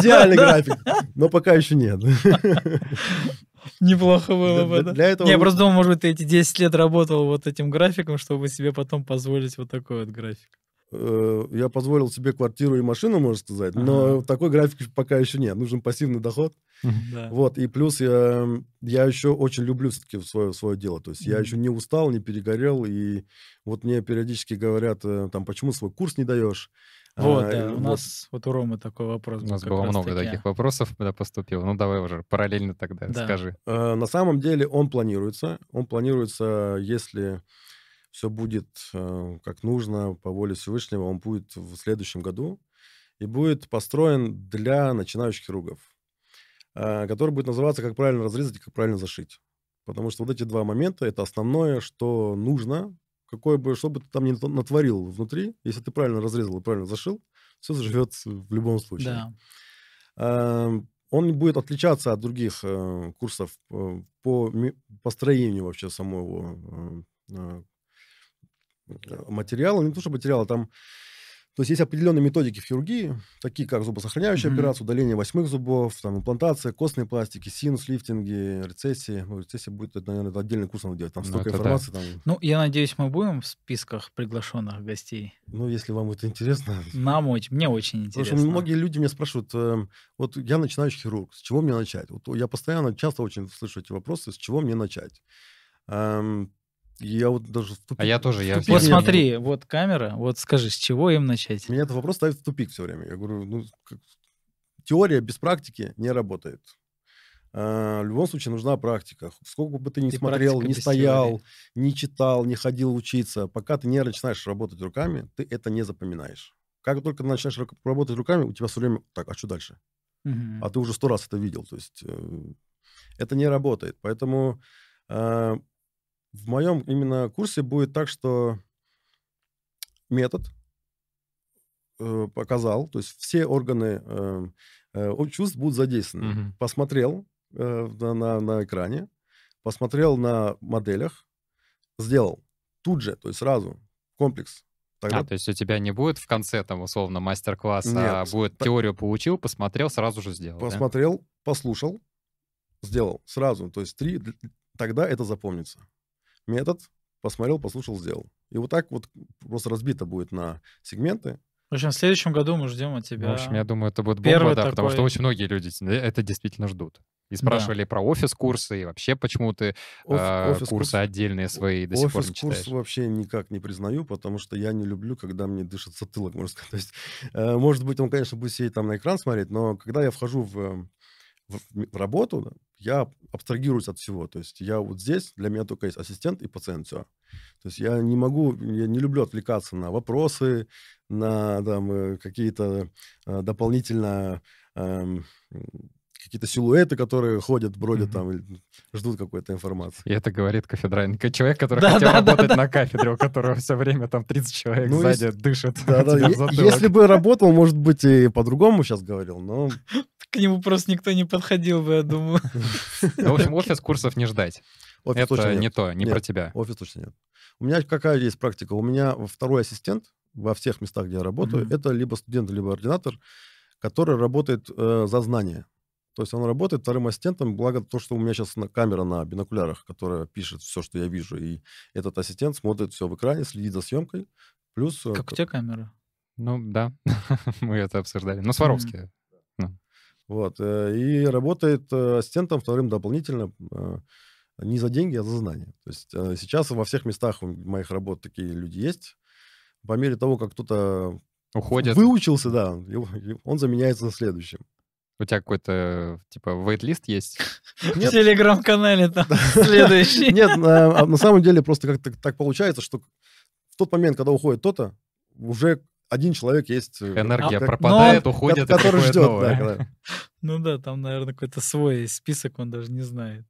Идеальный график. Но пока еще нет. Неплохо было бы, Для- этого Не, я просто думал, может быть, ты эти 10 лет работал вот этим графиком, чтобы себе потом позволить вот такой вот график. Э, я позволил себе квартиру и машину, можно сказать, но Ага. такой график пока еще нет. Нужен пассивный доход. Да. Вот, и плюс я, я еще очень люблю все-таки свое, свое дело. То есть я еще не устал, не перегорел, и вот мне периодически говорят, э, там, почему свой курс не даешь? Вот, А, да, у вот. нас вот у Ромы такой вопрос У нас было много таки. таких вопросов, когда поступил. Ну, давай уже параллельно тогда Да. скажи. Э, На самом деле он планируется. Он планируется, если все будет э, как нужно, по воле Всевышнего, он будет в следующем году и будет построен для начинающих хирургов, э, который будет называться «Как правильно разрезать и как правильно зашить». Потому что вот эти два момента – это основное, что нужно, какое бы, что бы ты там ни нат- натворил внутри, если ты правильно разрезал и правильно зашил, все заживет в любом случае. Да. Э, Он будет отличаться от других э, курсов по построению вообще самого материала. Не то, что материала, там То есть есть определенные методики в хирургии, такие как зубосохраняющая Мгм. операция, удаление восьмых зубов, там, имплантация, костные пластики, синус, лифтинги, рецессии. Ну, рецессия будет, это, наверное, отдельный курс надо делать. Там Ну, столько это да. информации. Там, Ну, я надеюсь, мы будем в списках приглашенных гостей. ну, если вам это интересно. Нам очень, мне очень Потому что интересно. многие люди меня спрашивают, эм, вот я начинающий хирург, с чего мне начать? Вот я постоянно, часто очень слышу эти вопросы, с чего мне начать? Эм, я вот даже в тупик... А я тоже, я Вот я- смотри, вот камера, вот скажи, с чего им начать? Меня этот вопрос ставит в тупик все время. Я говорю, ну, как- теория без практики не работает. А, В любом случае нужна практика. Сколько бы ты ни И смотрел, не стоял, теории. не читал, не ходил учиться, пока ты не начинаешь работать руками, ты это не запоминаешь. Как только ты начинаешь работать руками, у тебя все время так, а что дальше? Мгм. А ты уже сто раз это видел. То есть э, это не работает. Поэтому э, в моем именно курсе будет так, что метод э, показал, то есть все органы э, э, чувств будут задействованы. Мгм. Посмотрел э, на, на- на экране, посмотрел на моделях, сделал тут же, то есть сразу комплекс. Тогда А, то есть у тебя не будет в конце там условно мастер-класса, а будет Та- теорию получил, посмотрел, сразу же сделал. да? посмотрел, послушал, сделал сразу. То есть три, тогда это запомнится. Метод, посмотрел, послушал, сделал. И вот так вот просто разбито будет на сегменты. В общем, в следующем году мы ждем от тебя. В общем, я думаю, это будет бомба, Первый да, потому что такой- очень многие люди это действительно ждут. И спрашивали про офис-курсы, и вообще почему ты Оф- а, офис-курс- курсы отдельные свои до сих пор не Офис-курс читаешь. вообще никак не признаю, потому что я не люблю, когда мне дышит затылок, можно сказать. То есть, э, может быть, он, конечно, будет сидеть там на экран смотреть, но когда я вхожу в, э, в, в работу, я абстрагируюсь от всего. То есть я вот здесь, для меня только есть ассистент и пациент, все. То есть я не могу, я не люблю отвлекаться на вопросы, на там, э, какие-то э, дополнительно эм, какие-то силуэты, которые ходят, бродят Мгм. там, или ждут какой-то информации. И это говорит кафедральный ка- человек, который Да, хотел да, работать да. на кафедре, у которого все время там 30 человек Ну, сзади если- дышит. Да, да. Если бы работал, может быть, и по-другому сейчас говорил, но К нему просто никто не подходил бы, я думаю. Ну, В общем, офис курсов не ждать. офис точно Это нет. не то, не Нет. про тебя. Офис точно нет. У меня какая есть практика? У меня второй ассистент во всех местах, где я работаю, это либо студент, либо ординатор, который работает э, за знание. То есть он работает вторым ассистентом, благо то, что у меня сейчас камера на бинокулярах, которая пишет все, что я вижу, и этот ассистент смотрит все в экране, следит за съемкой. Плюс... э, Как у тебя камера? Ну, да, мы это обсуждали. Ну, Сваровский. Вот. э, И работает э, ассистентом вторым дополнительно не за деньги, а за знания. То есть сейчас во всех местах у моих работ такие люди есть. По мере того, как кто-то Уходит. выучился, да, он заменяется следующим. У тебя какой-то, типа, вейт-лист есть? В телеграм-канале там следующий. Нет, на, а на самом деле просто как-то так получается, что в тот момент, когда уходит кто-то, уже один человек есть. э, Энергия как- пропадает, уходит, и который ждет, Ну да, там, наверное, какой-то свой список, он даже не знает.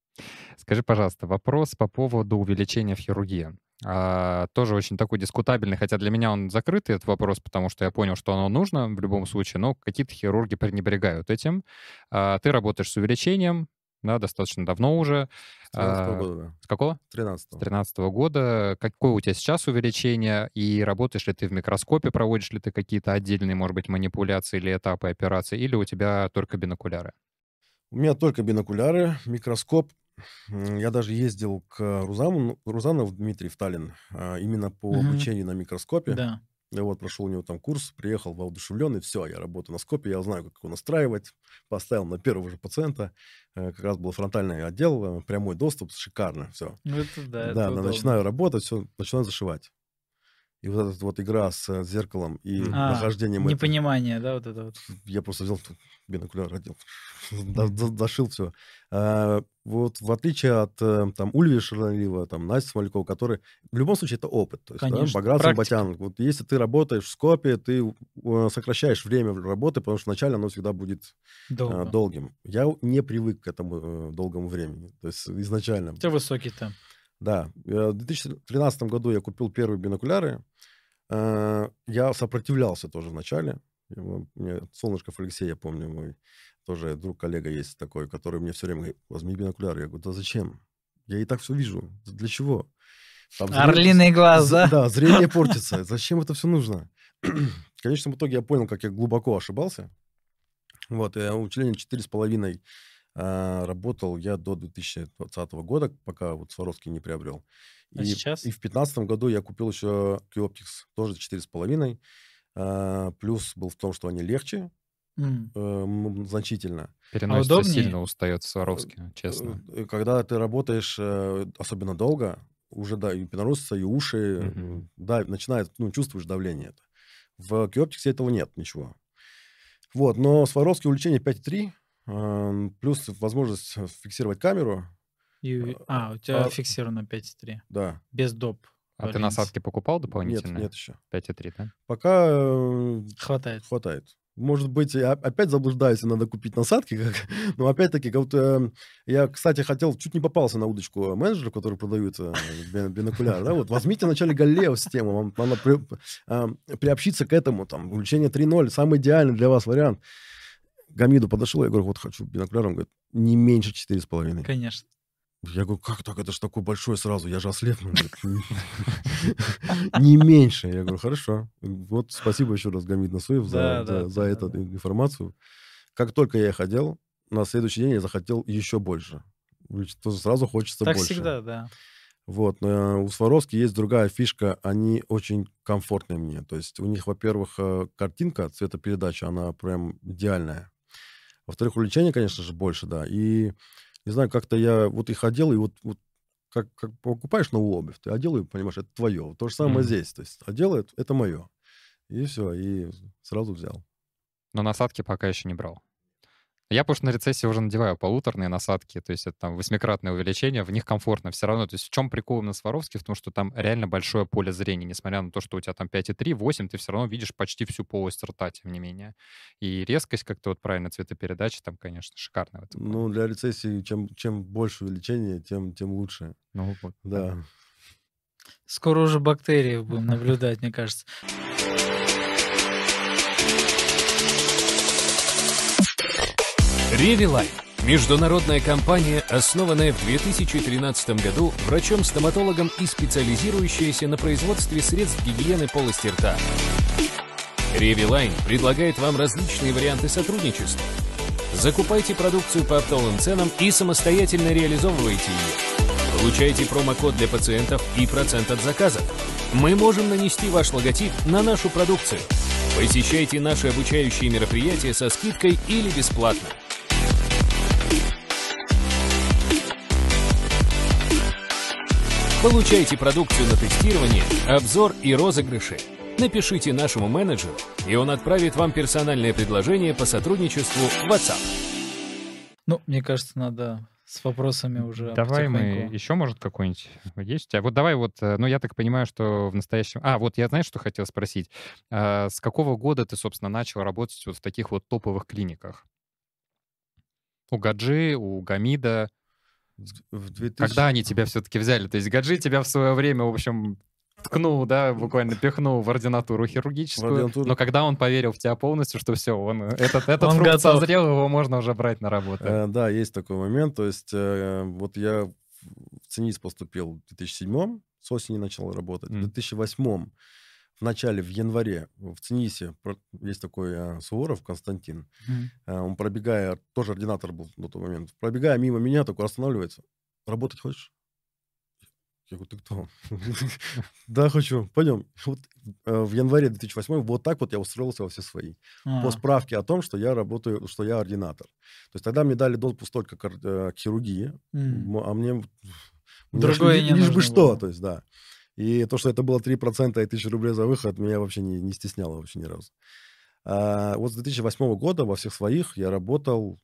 Скажи, пожалуйста, вопрос по поводу увеличения в хирургии. А, тоже очень такой дискутабельный, хотя для меня он закрытый, этот вопрос, потому что я понял, что оно нужно в любом случае, но какие-то хирурги пренебрегают этим. А, ты работаешь с увеличением, да, достаточно давно уже. С 13 А, года, да. С какого? С 13 С 13 года. Какое у тебя сейчас увеличение? И работаешь ли ты в микроскопе, проводишь ли ты какие-то отдельные, может быть, манипуляции или этапы операции, или у тебя только бинокуляры? У меня только бинокуляры, микроскоп. Я даже ездил к Рузану, Рузанов Дмитрий в Таллин а, именно по Мгм. обучению на микроскопе. Да. Я вот прошел у него там курс, приехал воодушевленный, все, я работаю на скопе, я знаю, как его настраивать. Поставил на первого же пациента, э, как раз был фронтальный отдел, э, прямой доступ, шикарно, все. Ну это да, это Да, да, удобно. начинаю работать, все, начинаю зашивать. И вот эта вот игра с э, зеркалом и А, нахождением... этого- Непонимание, да, вот это вот. я просто взял бинокуляр, одел, до- дошил все. вот в отличие от э, там Ульви Шарлива, там Насти Смолякова, которые в любом случае это опыт. То есть, да, Конечно, Баграт практика. Батян. Вот если ты работаешь в скопе, ты э, сокращаешь время работы, потому что вначале оно всегда будет э, Долго. долгим. Я не привык к этому долгому времени. То есть изначально. У тебя высокий темп. Да. Э, В 2013 году я купил первые бинокуляры. Э, Я сопротивлялся тоже вначале. Я, мне Солнышков Алексей, я помню, мой тоже друг, коллега есть такой, который мне все время говорит, возьми бинокуляры. Я говорю, да зачем? Я и так все вижу. Для чего? Там зрение- Орлиный глаз, з- да? Зрение портится. Зачем это все нужно? конечном итоге я понял, как я глубоко ошибался. Вот, с половиной а, работал я до 2020 года, пока вот Сваровский не приобрел. А и, сейчас? И в 2015 году я купил еще Q-Optics, тоже 4,5. А, плюс был в том, что они легче э, м, значительно. Переносится удобнее? сильно устает Сваровский, честно. Э, Когда ты работаешь э, особенно долго, уже, да, и переносятся, и уши, э, да, начинает, ну, чувствуешь давление это. В Q-Optics этого нет ничего. Вот, но Сваровский увеличение 5.3, эм, плюс возможность э, фиксировать камеру, И- А, у тебя а- фиксировано 5,3. да. Без доп. А ты насадки покупал Нет, дополнительно? нет еще. 5,3, да? Пока э, Хватает. хватает. Может быть, я опять заблуждаюсь, и надо купить насадки, как... но опять-таки, как будто, э, я, кстати, хотел, чуть не попался на удочку менеджеров, которые продают э, бин- бинокуляр, да, вот, возьмите вначале Галилео систему, вам надо при- э, приобщиться к этому, там, увлечение 3.0, самый идеальный для вас вариант. Гамиду подошел, я говорю, вот хочу бинокуляр, он говорит, не меньше 4,5. Конечно. Я говорю, как так, это же такой большой сразу, я же говорит, Не меньше. Я говорю, хорошо. Вот спасибо еще раз, Гамид Насуев, за, эту информацию. Как только я их одел, на следующий день я захотел еще больше. Ведь то сразу хочется Так больше. всегда, да. Вот. но у Сваровски есть другая фишка. Они очень комфортные мне. То есть у них, во-первых, э, картинка, цветопередача, она прям идеальная. Во-вторых, увлечение, конечно же, больше, да. И, не знаю, как-то я вот их одел, и вот, вот как, как покупаешь новую обувь, ты одел и понимаешь, это твое. То же самое Мгм. здесь. То есть одел, это, это мое. И все, и сразу взял. Но насадки пока еще не брал. Я, потому что на рецессии уже надеваю полуторные насадки, то есть это там восьмикратное увеличение, в них комфортно все равно. То есть в чем прикол на Сваровске? В том, что там реально большое поле зрения, несмотря на то, что у тебя там 5,3, 8, ты все равно видишь почти всю полость рта, тем не менее. И резкость, как то вот правильно, цветопередача там, конечно, шикарная. Ну, для рецессии, чем, чем больше увеличение, тем, тем лучше. Ну, вот, Да. Скоро уже бактерии будем наблюдать, мне кажется. Ревилайн – международная компания, основанная в 2013 году врачом-стоматологом и специализирующаяся на производстве средств гигиены полости рта. Ревилайн предлагает вам различные варианты сотрудничества. Закупайте продукцию по оптовым ценам и самостоятельно реализовывайте ее. Получайте промокод для пациентов и процент от заказа. Мы можем нанести ваш логотип на нашу продукцию. Посещайте наши обучающие мероприятия со скидкой или бесплатно. Получайте продукцию на тестирование, обзор и розыгрыши. Напишите нашему менеджеру, и он отправит вам персональное предложение по сотрудничеству в WhatsApp. Ну, мне кажется, надо с вопросами уже Давай мы еще, может, какой-нибудь есть у тебя? Вот давай вот, э, ну, я так понимаю, что в настоящем... А, вот я, знаешь, что хотел спросить? А, с какого года ты, собственно, начал работать вот в таких вот топовых клиниках? У Гаджи, у Гамида. В 2000... Когда они тебя все-таки взяли? То есть Гаджи тебя в свое время, в общем, ткнул, да, буквально пихнул в ординатуру хирургическую. ординатуру. Но когда он поверил в тебя полностью, что все, он э, этот, этот Он фрукт готов. созрел, его можно уже брать на работу. Э, Да, есть такой момент. То есть э, вот я в ЦИНИС поступил в 2007 с осени начал работать. Мгм. В 2008 в начале, в январе в ЦИНИСе есть такой э, Суворов Константин. Э, Он пробегая, тоже ординатор был на тот момент, пробегая мимо меня, такой останавливается. Работать хочешь? Я говорю, ты кто? Да, хочу. Пойдем. Вот э, в январе 2008 вот так вот я устроился во все свои А, по справке о том, что я работаю, что я ординатор. То есть тогда мне дали допуск только к, э, к хирургии, а мне, Другое не лишь бы что, то есть да. И то, что это было 3% и 1000 рублей за выход, меня вообще не, не стесняло вообще ни разу. А, вот с 2008 года во всех своих я работал,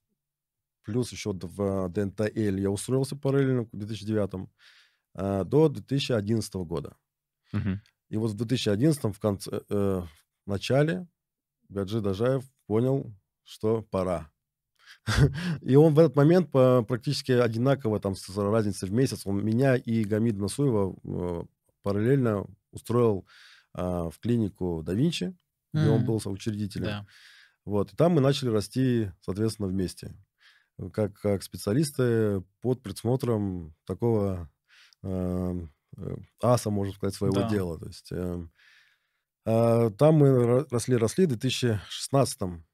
плюс еще в ДНТЛ я устроился параллельно в 2009 а, до 2011 года. Мгм. И вот в 2011 в конце, э, в начале Гаджи Дажаев понял, что пора. И он в этот момент по- практически одинаково, там, с разницей в месяц, он меня и Гамид Насуева э, параллельно устроил а, в клинику да Винчи, где он был соучредителем. Вот. И там мы начали расти, соответственно, вместе. Как, как специалисты под присмотром такого э, э, аса, можно сказать, своего Да. дела. То есть, э, А, Там мы ро- росли-росли. В 2016-м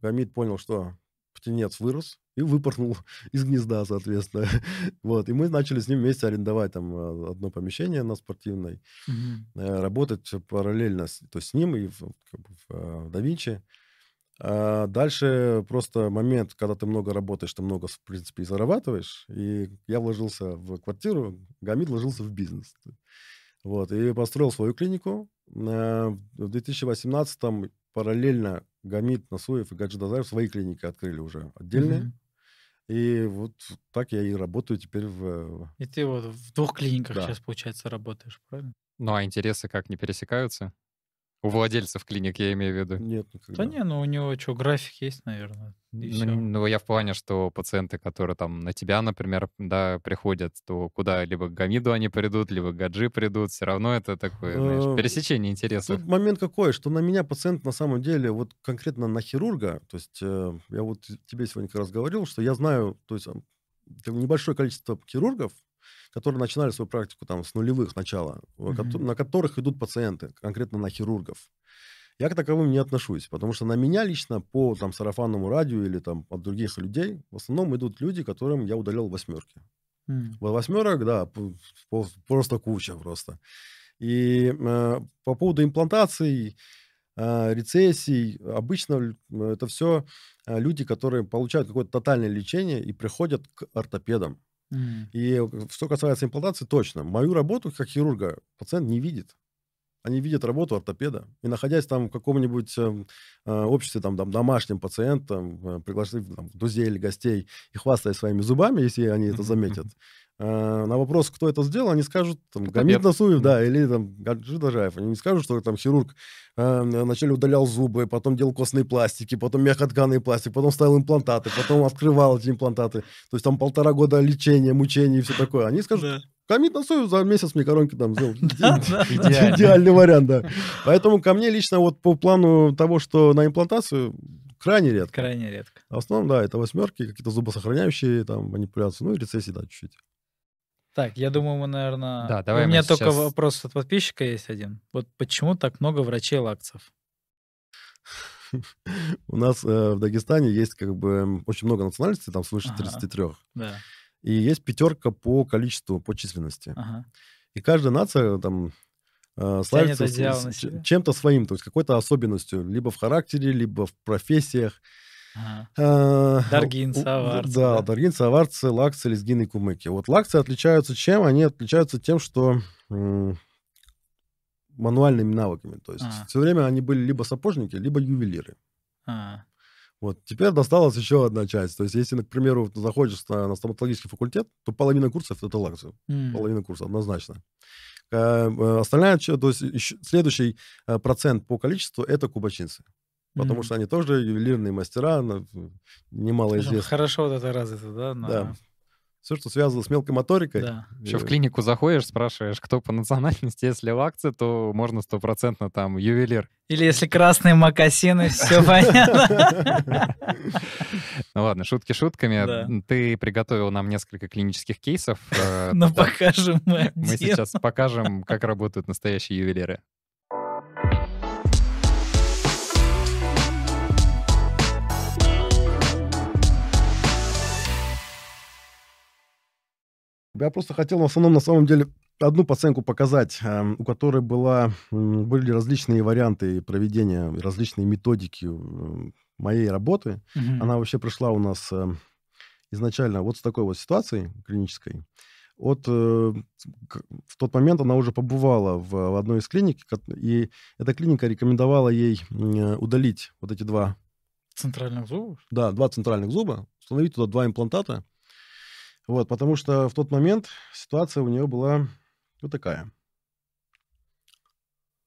Гамит понял, что птенец вырос и выпорхнул из гнезда, соответственно. Вот. И мы начали с ним вместе арендовать там э, одно помещение на спортивной, э, работать параллельно с, то есть с ним и в, как бы в, э, в DaVinci. А дальше просто момент, когда ты много работаешь, ты много, в принципе, и зарабатываешь. И я вложился в квартиру, Гамид вложился в бизнес. Вот, и построил свою клинику. Э, В 2018-м параллельно Гамид, Насуев и Гаджи Дазаев свои клиники открыли уже отдельные. И вот так я и работаю теперь в... И ты вот в двух клиниках Да. сейчас, получается, работаешь, правильно? Ну, а интересы как не пересекаются? У владельцев клиник, я имею в виду. Нет, Да никогда. не, ну у него что, график есть, наверное. Ну, ну, я в плане, что пациенты, которые там на тебя, например, да, приходят, то куда либо к Гамиду они придут, либо к Гаджи придут, все равно это такое, знаешь, Э, пересечение интересов. Тут момент какой, что на меня пациент на самом деле, вот конкретно на хирурга, то есть э, я вот тебе сегодня как раз говорил, что я знаю, то есть небольшое количество хирургов, которые начинали свою практику там с нулевых начала, Мгм. на которых идут пациенты, конкретно на хирургов. Я к таковым не отношусь, потому что на меня лично по там сарафанному радио или там от других людей в основном идут люди, которым я удалял восьмерки. Вот восьмерок, да, просто куча просто. И э, по поводу имплантаций, э, рецессий, обычно это все люди, которые получают какое-то тотальное лечение и приходят к ортопедам. И э, что касается имплантации, точно. Мою работу как хирурга пациент не видит. Они видят работу ортопеда. И находясь там в каком-нибудь э, э, обществе, там, там, домашним пациентом, э, пригласив там, друзей или гостей и хвастаясь своими зубами, если они это заметят, на вопрос, кто это сделал, они скажут, там, Гамид. Насуев, да, или там Гаджи Дажаев. Они не скажут, что там хирург э, вначале удалял зубы, потом делал костные пластики, потом мягкотканый пластик, потом ставил имплантаты, потом открывал эти имплантаты. То есть там полтора года лечения, мучений и все такое. Они скажут, Да. Гамид Насуев за месяц мне коронки там сделал. Идеальный вариант, да. Поэтому ко мне лично вот по плану того, что на имплантацию крайне редко. Крайне редко. В основном, да, это восьмерки, какие-то зубосохраняющие там манипуляции, ну и рецессии, да, чуть-чуть. Так, я думаю, мы, наверное... Да, давай У меня только сейчас- вопрос от подписчика есть один. Вот почему так много врачей-лакцев? У нас э, в Дагестане есть как бы очень много национальностей, там свыше Ага. 33. Да. И есть пятерка по количеству, по численности. И каждая нация там э, славится чем-то своим, то есть какой-то особенностью, либо в характере, либо в профессиях. Ага. А, Даргинцы, у- аварцы, Да, да? даргинцы, аварцы, лакцы, лезгины, кумыки. Вот лакцы отличаются чем? Они отличаются тем, что мануальными навыками. То есть А. все время они были либо сапожники, либо ювелиры. А, Вот теперь досталась еще одна часть. То есть если, к примеру, ты заходишь на, на стоматологический факультет, то половина курсов это лакцы. м. Половина курса, однозначно. Э, э, Остальная, то есть ещё следующий э, процент по количеству это кубачинцы. Потому Мгм. что они тоже ювелирные мастера, на- немало Скажем, известны. Хорошо вот это развито, да? на- Да. Все, что связано с мелкой моторикой. Да. Еще в э, клинику заходишь, спрашиваешь, кто по национальности. Если лакцы, то можно стопроцентно там ювелир. Или если красные мокасины, все понятно. Ну ладно, шутки шутками. Да. Ты приготовил нам несколько клинических кейсов. Э, Ну, покажем мы Мы сейчас покажем, как работают настоящие ювелиры. Я просто хотел в основном, на самом деле, одну пациентку показать, эм, у которой была, были различные варианты проведения, различные методики моей работы. Мгм. Она вообще пришла у нас э, изначально вот с такой вот ситуацией клинической. От, э, в тот момент она уже побывала в, в одной из клиник, и эта клиника рекомендовала ей э, удалить вот эти два, Центральных зубов? да, два центральных зуба, установить туда два имплантата. Вот, потому что в тот момент ситуация у нее была вот такая.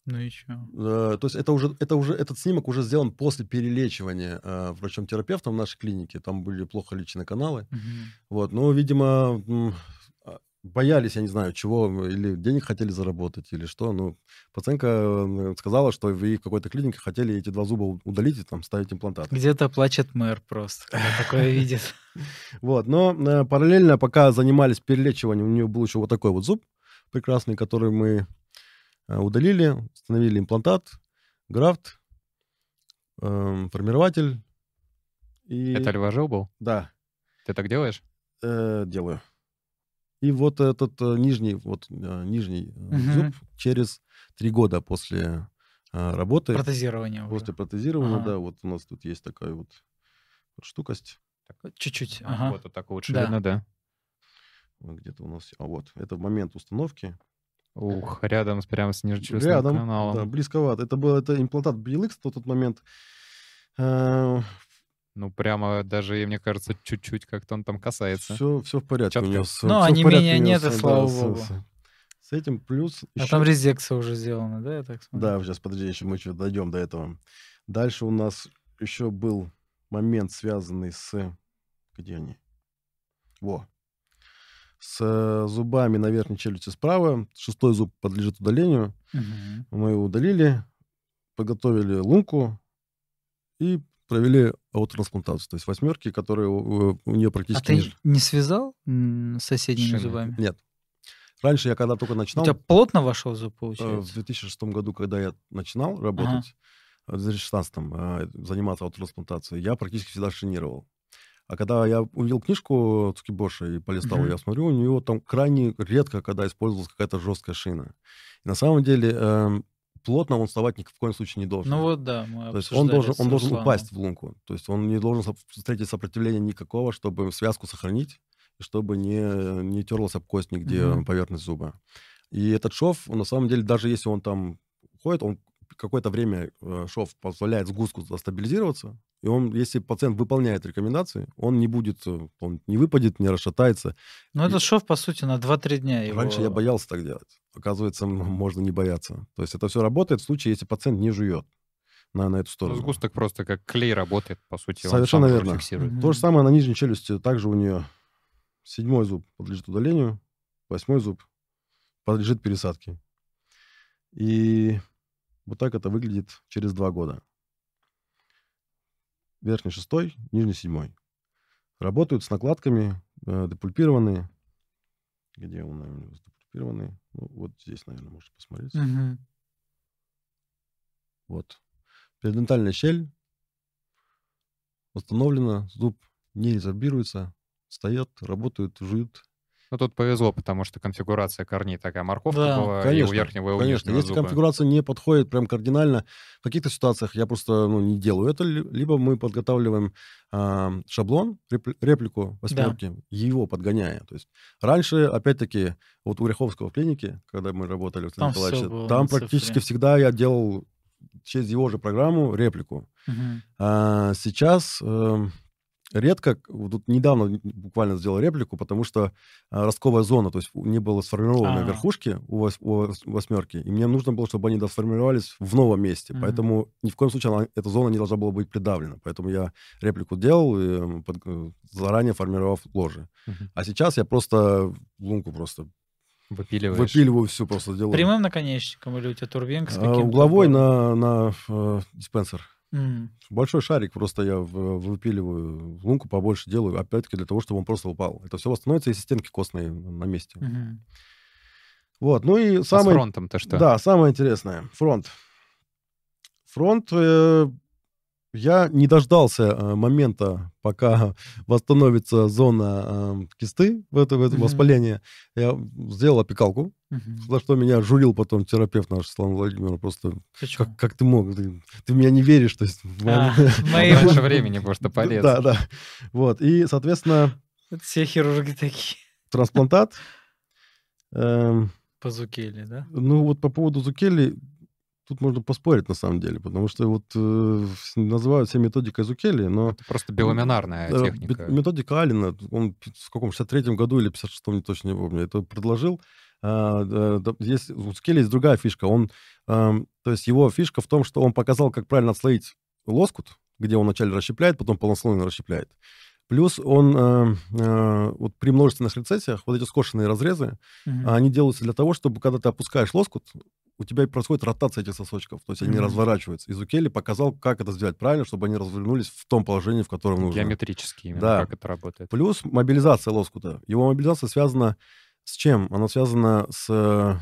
Ну и чё? Э, То есть это уже, это уже, этот снимок уже сделан после перелечивания э, врачом-терапевтом в нашей клинике. Там были плохо лечены каналы. Мгм. Вот, ну, видимо, боялись, я не знаю, чего, м, или денег хотели заработать, или что. Ну, пациентка сказала, что вы в какой-то клинике хотели эти два зуба удалить и там ставить имплантаты. Где-то плачет мэр просто, когда такое видит. Вот, но э, параллельно, пока занимались перелечиванием, у нее был еще вот такой вот зуб прекрасный, который мы э, удалили, установили имплантат. графт, эм, формирователь и... Это альважил был? Да, Ты так делаешь? э, делаю. И вот этот э, нижний, вот э, нижний Мгм. зуб через три года после работы, Протезирование уже. после протезирования, Ага. да, вот у нас тут есть такая вот, штукость. Чуть-чуть. Ага. Вот вот так лучше Да. видно, да. Вот Где-то у нас... А вот, это в момент установки. Ух, рядом с прямо с нижнечелюстным Рядом, каналом. да, близковато. Это был это имплантат BLX в тот момент. Ну, прямо даже, и мне кажется, чуть-чуть как-то он там касается. Все, все в порядке у Чётко. него. с- Ну, а у него нет, с- слава с- богу. С, с этим плюс А еще... там резекция уже сделана, да, я так смотрю? Да, сейчас, подожди, еще мы еще дойдем до этого. Дальше у нас еще был момент, связанный с... Где они? Во. С э, зубами на верхней челюсти справа. Шестой зуб подлежит удалению. Мгм. Мы его удалили, подготовили лунку и провели аутотрансплантацию. То есть восьмерки, которые у, у нее А практически... ты не связал с соседними Шины. зубами? Нет. Раньше я когда только У начинал... тебя плотно вошел зуб, Э, В получается? 2006 году, когда я начинал работать, в 2016 э, заниматься аутотрансплантацией, я практически всегда шинировал. А когда я увидел книжку Цукибоша и полистал, Мгм. я смотрю, у него там крайне редко, когда использовалась какая-то жесткая шина. И на самом деле эм, плотно он вставать ни в коем случае не должен. Ну вот да, мы То есть он должен, он должен Русланом. упасть в лунку. То есть он не должен встретить сопротивления никакого, чтобы связку сохранить, и чтобы не, не терлась об кость нигде Мгм. поверхность зуба. И этот шов, на самом деле, даже если он там ходит, он какое-то время э, шов позволяет сгустку стабилизироваться, и он, если пациент выполняет рекомендации, он не будет, э, он не выпадет, не расшатается. Ну этот шов, по сути, на 2-3 дня его... Раньше я боялся так делать. Оказывается, можно не бояться. То есть это все работает в случае, если пациент не жует на, на эту Ну, сторону. сгусток просто как клей работает, по сути. Совершенно верно. фиксирует. То же самое на нижней челюсти. Также у нее седьмой зуб подлежит удалению, восьмой зуб подлежит пересадке. И вот так это выглядит через два года. Верхний шестой, нижний седьмой. Работают с накладками, э, депульпированные. Где он, наверное, депульпированный? Ну, вот здесь, наверное, можете посмотреть. Мгм. Вот. Перидентальная щель установлена, зуб не резорбируется, стоят, работают, жуют. Ну, тут повезло, потому что конфигурация корней такая морковка Да. была и у Конечно, верхнего, и у Конечно, если зуба. конфигурация не подходит прям кардинально, в каких-то ситуациях я просто ну, не делаю это, ли- либо мы подготавливаем а, шаблон, репли- реплику восьмерки, его подгоняя. То есть раньше, опять-таки, вот у Ряховского в клинике, когда мы работали, Там было там практически цифре. всегда я делал через его же программу реплику. Мгм. А сейчас эм, редко, тут недавно буквально сделал реплику, потому что а, ростковая зона, то есть не было сформировано А. верхушки у, вос- у вос- восьмерки, и мне нужно было, чтобы они досформировались в новом месте, Мгм. поэтому ни в коем случае она- эта зона не должна была быть придавлена, поэтому я реплику делал, и, под- э, заранее формировав ложе. Мгм. А сейчас я просто лунку просто Выпиливаешь. выпиливаю всю, просто делаю. Прямым наконечником или у тебя турбинка с А, угловой на, на э, диспенсер. М. Большой шарик просто я в- выпиливаю, лунку побольше делаю, опять-таки для того, чтобы он просто упал. Это все восстановится, если стенки костные на месте. Мгм. Вот, ну и А с самое... фронтом-то что? Да, самое интересное. Фронт. Фронт... э, я не дождался э, момента, пока восстановится зона э, кисты в это, в это Мгм. воспаление. Я сделал опекалку, Мгм. за что меня журил потом терапевт наш, Слава Владимирович, просто Почему? как, как ты мог? Ты, ты в меня не веришь, то есть... А, Раньше времени просто полез. Да, да. Вот. И, соответственно, Это Все хирурги такие. трансплантат. эм, По Зукеле, да? ну, вот по поводу Зукели, тут можно поспорить, на самом деле, потому что вот э, называют все методикой Зукели, но... Это просто биламинарная э, техника. Методика Алина, он в каком 63-м году или 56-м, не точно не помню, это предложил. Да, да, есть, у Зукели есть другая фишка. Он, эм, то есть его фишка в том, что он показал, как правильно отслоить лоскут, где он вначале расщепляет, потом полнослойно расщепляет. Плюс он э, э, вот при множественных рецессиях, вот эти скошенные разрезы, Мгм. они делаются для того, чтобы когда ты опускаешь лоскут, у тебя происходит ротация этих сосочков, то есть они Мгм. разворачиваются. И Зукели показал, как это сделать правильно, чтобы они развернулись в том положении, в котором нужно. Геометрически именно, Да. как это работает. Плюс мобилизация лоскута. Его мобилизация связана с чем? Она связана с... э,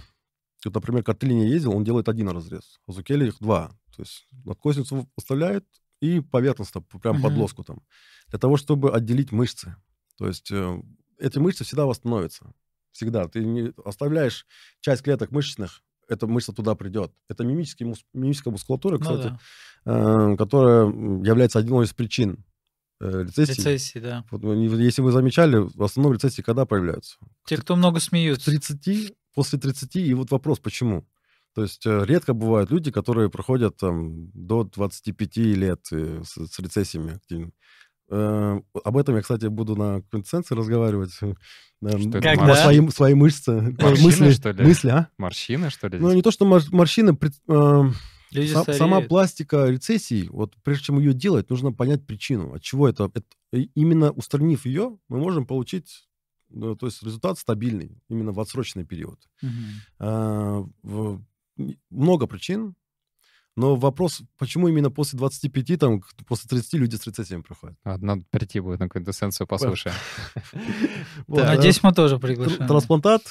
Вот, например, Картелини ездил, он делает один разрез, а Зукели их два. То есть надкосницу оставляют и поверхностно, прям под Мгм. лоскутом. Для того, чтобы отделить мышцы. То есть э, эти мышцы всегда восстановятся. Всегда. Ты не оставляешь часть клеток мышечных, эта мышца туда придет. Это мимический мус- мимическая мускулатура, Ну кстати, да. э, которая является одной из причин э, рецессии. Рецессии, да. Вот, ну, если вы замечали, в основном рецессии когда проявляются? Те, кто много смеются. 30, после 30, и вот вопрос, почему? То есть э, редко бывают люди, которые проходят там до 25 лет с, с рецессиями активными. Э, об этом я, кстати, буду на квинтэссенции разговаривать. Про Когда? свои, свои мышцы. Морщины, мысли, что ли? мысли, а? Морщины, что ли? Ну, не то, что мор- морщины, э, Люди Сам- сама пластика рецессии, вот прежде чем ее делать, нужно понять причину, от чего это. это именно устранив ее, мы можем получить, ну, то есть результат стабильный, именно в отсроченный период. Мгм. А, в- много причин, но вопрос, почему именно после 25, там, после 30 люди с рецессиями приходят. А, Надо прийти будет на квинтэссенцию, послушаем. Надеюсь, мы тоже приглашаем. Трансплантат,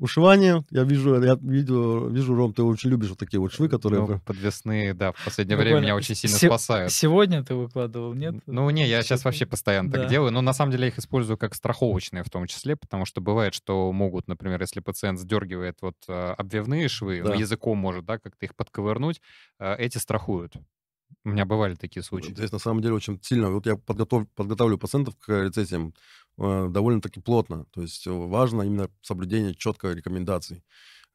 ушивание, я вижу, я видел, вижу, Ром, ты очень любишь вот такие вот швы, которые... Ну, подвесные, да, в последнее Буквально время меня очень сильно се- спасают. Сегодня ты выкладывал, нет? Ну, не, я сейчас вообще постоянно Да. так делаю. Но на самом деле я их использую как страховочные в том числе, потому что бывает, что могут, например, если пациент сдергивает вот э, обвивные швы, Да. ну, языком может, да, как-то их подковырнуть, э, эти страхуют. У меня бывали такие случаи. Здесь на самом деле очень сильно. Вот я подготов, подготавливаю пациентов к рецессиям э, довольно-таки плотно. То есть э, важно именно соблюдение четкой рекомендаций.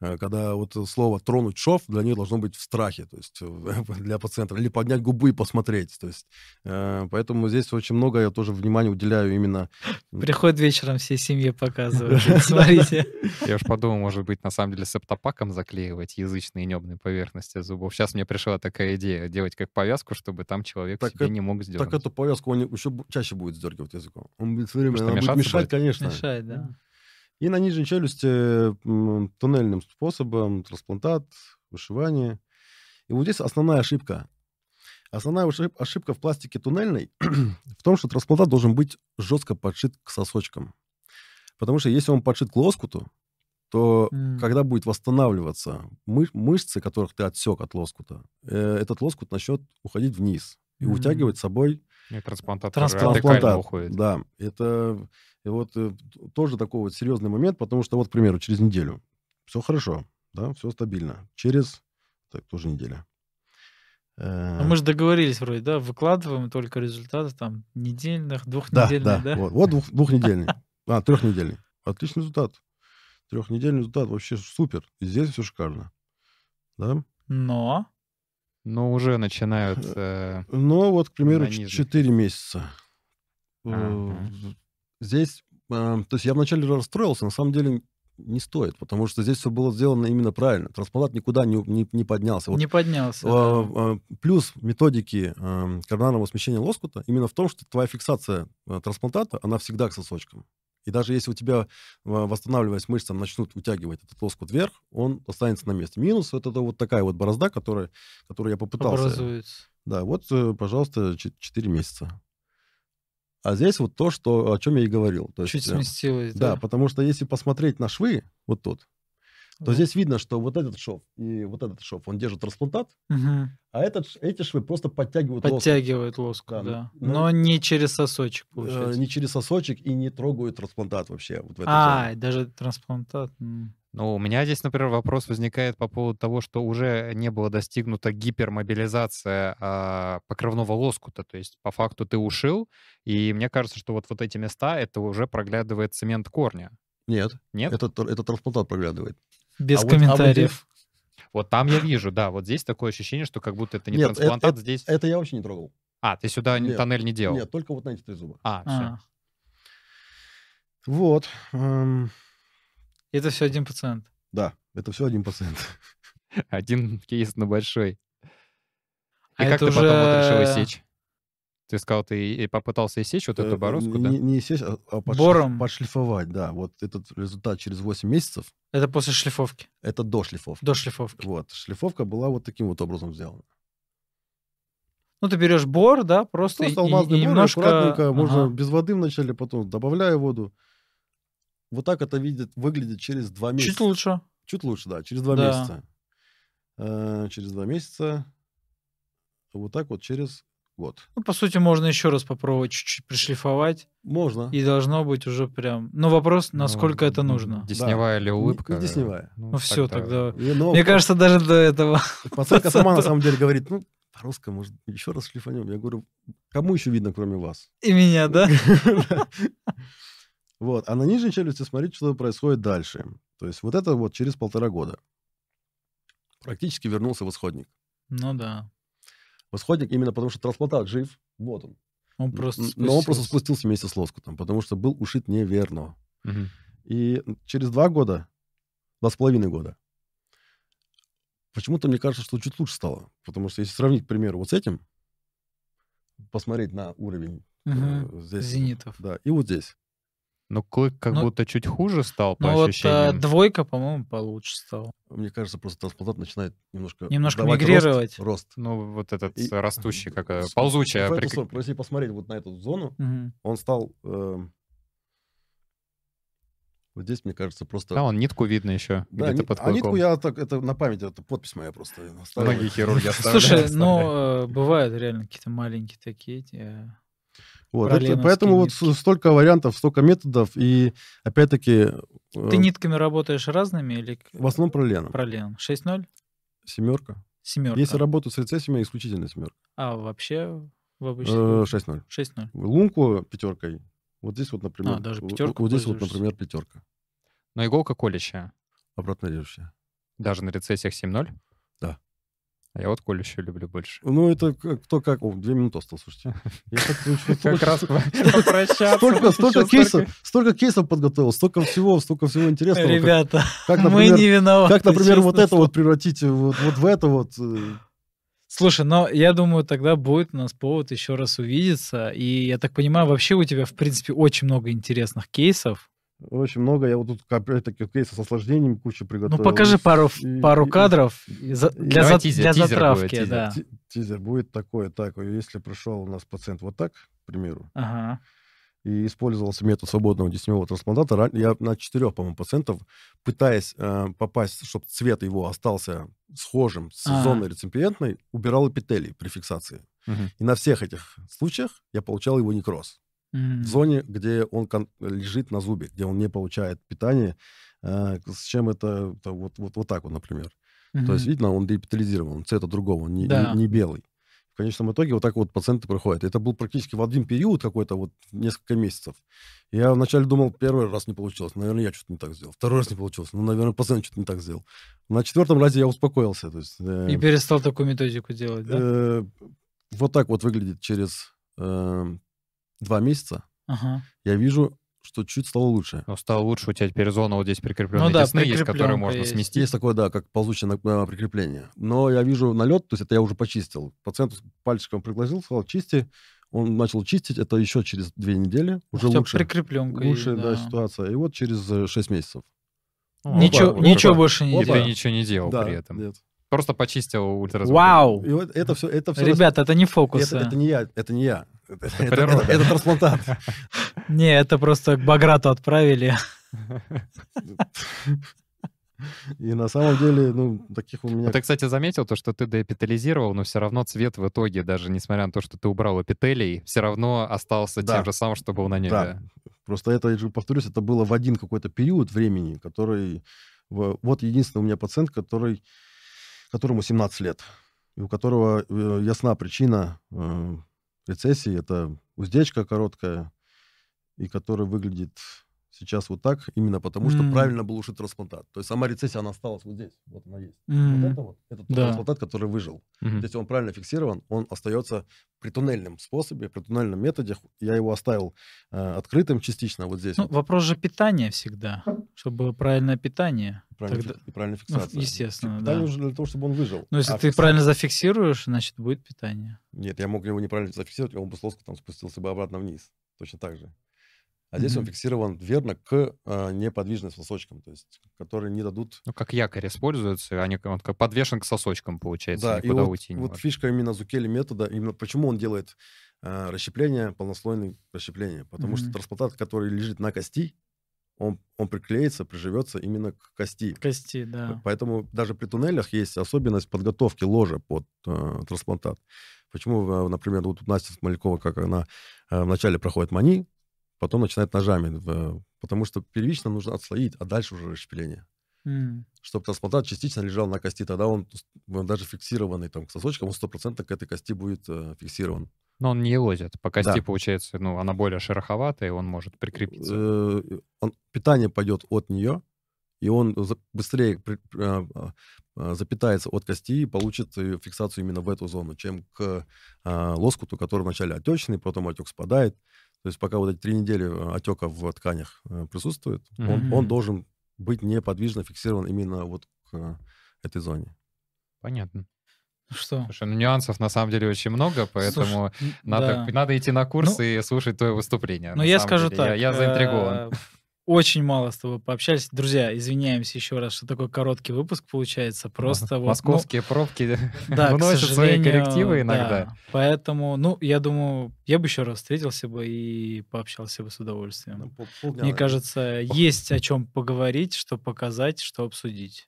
Э, Когда вот слово «тронуть шов» для них должно быть в страхе, то есть э, для пациента, или поднять губы и посмотреть. То есть, э, поэтому здесь очень много я тоже внимания уделяю именно... Приходит вечером всей семье показывают. Смотрите. Я уж подумал, может быть, на самом деле септопаком заклеивать язычные небные поверхности зубов. Сейчас мне пришла такая идея делать как повязку, чтобы там человек Так себе это- не мог сделать. Так эту повязку он еще чаще будет сдергивать языком. Он будет все время она будет мешать, будет? конечно. Мешает, да? И на нижней челюсти туннельным способом трансплантат, вышивание. И вот здесь основная ошибка. Основная ошиб- ошибка в пластике туннельной в том, что трансплантат должен быть жестко подшит к сосочкам. Потому что если он подшит к лоскуту, то М. когда будет восстанавливаться мы- мышцы, которых ты отсек от лоскута, э, этот лоскут начнет уходить вниз и Мгм. утягивать с собой И трансплантат, уходит. Да, это и вот э, тоже такой вот серьезный момент, потому что вот, к примеру, через неделю все хорошо, да, все стабильно. Через, так, тоже неделя. Э, А мы же договорились вроде, да? Выкладываем только результаты там недельных, да, двухнедельных, да, да? вот, вот двух, двухнедельный, а, трехнедельный. Отличный результат. Трехнедельный результат вообще супер. И здесь все шикарно. Да? Но Но уже начинают... э, Но вот, к примеру, На нижних. 4 месяца. Э, Ага. Здесь, э, то есть я вначале расстроился, на самом деле не стоит, потому что здесь все было сделано именно правильно. Трансплантат никуда не, не, не поднялся. Вот, не поднялся. э, да. э, плюс методики э, коронарного смещения лоскута именно в том, что твоя фиксация трансплантата, она всегда к сосочкам. И даже если у тебя, э, восстанавливаясь мышцам, начнут утягивать этот лоскут вверх, он останется на месте. Минус вот это вот такая вот борозда, которая, которую я попытался Образуется. да, вот, э, пожалуйста, 4 месяца. А здесь вот то, что, о чем я и говорил. То Чуть есть, э, сместилось, Да, да? потому что если посмотреть на швы, вот тут, то Вот. здесь видно, что вот этот шов и вот этот шов, он держит трансплантат, Мгм. а этот, эти швы просто подтягивают лоскут. Подтягивает лоскут, Да, да. ну- Но не через сосочек, Э, получается. не через сосочек и не трогают трансплантат вообще. Вот в этой А, зоне. даже трансплантат. Ну, у меня здесь, например, вопрос возникает по поводу того, что уже не была достигнута гипермобилизация а, покровного лоскута. То есть, по факту, ты ушил, и мне кажется, что вот, вот эти места, это уже проглядывает цемент корня. Нет, Нет? это, тр- это трансплантат проглядывает. Без А вот- а вот комментариев. Вот там я вижу, да, вот здесь такое ощущение, что как будто это не Нет, трансплантат э- здесь. Это я вообще не трогал. А, ты сюда не- Нет, тоннель не делал? Нет, только вот на эти три зуба. А, все. А, Вот. эм, это все один пациент. да, это все один пациент. Один кейс на большой. И А как это ты потом вот решил уже- иссечь? Ты сказал, ты попытался иссечь вот эту Э, бороздку, не, да? Не, не сесть, а а подшлиф- Бором. подшлифовать, да. Вот этот результат через 8 месяцев, Это после шлифовки, это до шлифовки. до шлифовки. Вот. Шлифовка была вот таким вот образом сделана. Ну, ты берешь бор, да, просто, Просто и- и- алмазный и бор, немножко... аккуратненько, можно Ага. без воды вначале, потом добавляя воду. Вот так это видит, выглядит через 2 месяца. Чуть лучше. Чуть лучше, да, через 2 Да. месяца. Э, через 2 месяца вот так вот через год. Ну, по сути, можно еще раз попробовать чуть-чуть пришлифовать, Можно. и должно быть уже прям... Ну, вопрос, насколько Ну, это нужно. Десневая или Не- улыбка? не десневая. Ну, все, тогда... И, но Мне кажется, даже до этого... пацанка сама на самом деле говорит, ну, по-русски, может, еще раз шлифанем. Я говорю, кому еще видно, кроме вас? И меня, да? Вот. А на нижней челюсти смотрите, что происходит дальше. То есть вот это вот через полтора года. Практически вернулся восходник. Ну да. Восходник именно потому, что трансплантат жив. Вот он. Он просто Но он просто спустился. вместе с лоскутом, потому что был ушит неверно. Мгм. И через два года, два с половиной года, почему-то мне кажется, что чуть лучше стало. Потому что если сравнить, к примеру, вот с этим, посмотреть на уровень э, здесь, Зенитов. да, и вот здесь. Ну, клык как Ну, будто чуть хуже стал по Ну вот а, ощущениям. двойка, по-моему, получше стала. Мне кажется, просто трансплантат начинает немножко... Немножко давать мигрировать. Рост. рост. Ну, вот этот И- растущий, как э, С- ползучая. прик- сторону, Если посмотреть вот на эту зону, Мгм. он стал... эм, вот здесь, мне кажется, просто... Да, он нитку видно еще Да, где-то ни- под а нитку клыком. я так, это на память, это подпись моя просто. Многие хирурги оставляют. Слушай, ну, э, бывают реально какие-то маленькие такие э, Вот, это- поэтому вот нитки. с- столько вариантов, столько методов, и опять-таки э, Ты нитками работаешь разными или в основном проленом. пролен? 6-0? Семерка. Семерка. Если работаю с рецессиями, исключительно семерка. А вообще в обычном? 6-0. 6-0. Лунку пятеркой. Вот здесь вот, например. А, даже вот- пятерку Вот здесь вот, например, пятерка. Но иголка колющая. Обратно режущая. Даже на рецессиях 7-0? А я вот колющую люблю больше. Ну, это кто как... О, две минуты осталось, слушайте. Как раз попрощаться. Столько, кейсов, столько кейсов подготовил, столько всего, столько всего интересного. Ребята, мы не виноваты. как, например, вот это вот превратить вот, вот в это вот. э, Слушай, но я думаю, тогда будет у нас повод еще раз увидеться. И я так понимаю, вообще у тебя, в принципе, очень много интересных кейсов. Очень много. Я вот тут опять-таки кейсы с осложнениями кучу приготовил. Ну, покажи пару, И- пару и- кадров и за- для, за- тизер, для тизер затравки. будет, тизер. да. Ти- Тизер будет такой, так, если пришел у нас пациент вот так, к примеру, Ага. и использовался метод свободного десневого трансплантата, ра- я на четырех, по-моему, пациентов, пытаясь э, попасть, чтобы цвет его остался схожим с А. зоной реципиентной, убирал эпителий при фиксации. Мгм. И на всех этих случаях я получал его некроз. В зоне, где он лежит на зубе, где он не получает питание, э, с чем это, это вот, вот, вот так вот, например. То есть, видно, он деэпитализирован, цвета другого, он не, Да. не- не белый. В конечном итоге вот так вот пациенты проходят. Это был практически в один период какой-то, вот несколько месяцев. Я вначале думал, первый раз не получилось, наверное, я что-то не так сделал. Второй раз не получилось, ну, наверное, пациент что-то не так сделал. На четвертом разе я успокоился. То есть, э, И перестал такую методику делать, да? э, вот так вот выглядит через э, два месяца. Ага. Я вижу, что чуть стало лучше. Но стало лучше, у тебя теперь зона вот здесь прикрепленная Ну да, десны есть, которые можно есть. сместить. Есть такое, да, как ползучее на- а, прикрепление. Но я вижу налет, то есть это я уже почистил. Пациент пальчиком пригласил, сказал, чисти. Он начал чистить, это еще через две недели. Уже лучше. прикрепленка Лучше, есть, да. ситуация. И вот через э, 6 месяцев. Ну, Ничего, опа, ничего опа. больше не И ты делал. ничего не делал да, при этом. нет. Просто почистил ультразвук. Вау! И вот это все, это все Ребята, это не фокусы. это, это не я, это не я. Это, это- это- это трансплантат. Не, это просто к Баграту отправили. И на самом деле, ну, таких у меня... А Ты, кстати, заметил то, что ты деэпителизировал, но все равно цвет в итоге, даже несмотря на то, что ты убрал эпителий, все равно остался Да. тем же самым, что был на небе. Да. Просто это, я же повторюсь, это было в один какой-то период времени, который... Вот единственный у меня пациент, который, которому 17 лет, и у которого э, ясна причина э, рецессии. Это уздечка короткая, и который выглядит сейчас вот так, именно потому что М. правильно был ушит трансплантат. То есть сама рецессия, она осталась вот здесь. Вот она есть. М. Вот это вот, это тот Да. трансплантат, который выжил. Мгм. Если он правильно фиксирован, он остается при туннельном способе, при туннельном методе. Я его оставил э, открытым частично вот здесь. Ну, вот, вопрос же питания всегда, чтобы было правильное питание. правильно тогда- фик- и правильная ну, фиксация. естественно, Питание да. нужно для того, чтобы он выжил. Но если А ты фиксация- правильно зафиксируешь, значит, будет питание. Нет, я мог его неправильно зафиксировать, и он бы с лоскутом спустился бы обратно вниз. Точно так же. А здесь он Мгм. фиксирован верно к э, неподвижным сосочкам, то есть которые не дадут... Ну, как якорь используется, они, он как подвешен к сосочкам, получается, Да, и никуда вот, уйти не вот может. фишка именно Зукели метода, именно почему он делает э, расщепление, полнослойное расщепление. Потому что Мгм. трансплантат, который лежит на кости, он, он приклеится, приживется именно к кости. Кости, да. Поэтому даже при туннелях есть особенность подготовки ложа под э, трансплантат. Почему, например, вот у Насти Смолякова, как она э, вначале проходит мани, потом начинает ножами, потому что первично нужно отслоить, а дальше уже расщепление. М. Чтобы трансплантат частично лежал на кости, тогда он, он даже фиксированный там к сосочкам, он стопроцентно к этой кости будет э, фиксирован. Но он не лозит. По кости, Да. получается, ну, она более шероховатая, и он может прикрепиться. Э, он, питание пойдет от нее, и он быстрее при- а, а, а, запитается от кости и получит фиксацию именно в эту зону, чем к лоскуту, который вначале отечный, потом отек спадает. То есть пока вот эти три недели э, отека в тканях э, присутствует, он, он Мгм. должен быть неподвижно фиксирован именно вот к этой зоне. Понятно. Ну Что? Слушай, ну нюансов на самом деле очень много, поэтому Слушай, надо, да. надо идти на курс и слушать твое выступление. Ну, я скажу деле. Я- так. Я, заинтригован. Очень мало с тобой пообщались. Друзья, извиняемся еще раз, что такой короткий выпуск получается. Просто вот... ну, Московские пробки да, к вносят свои сожалению, коррективы да. иногда. Поэтому, ну, я думаю, я бы еще раз встретился бы и пообщался бы с удовольствием. Ну, пол- полдня, Мне кажется, есть о чем поговорить, что показать, что обсудить.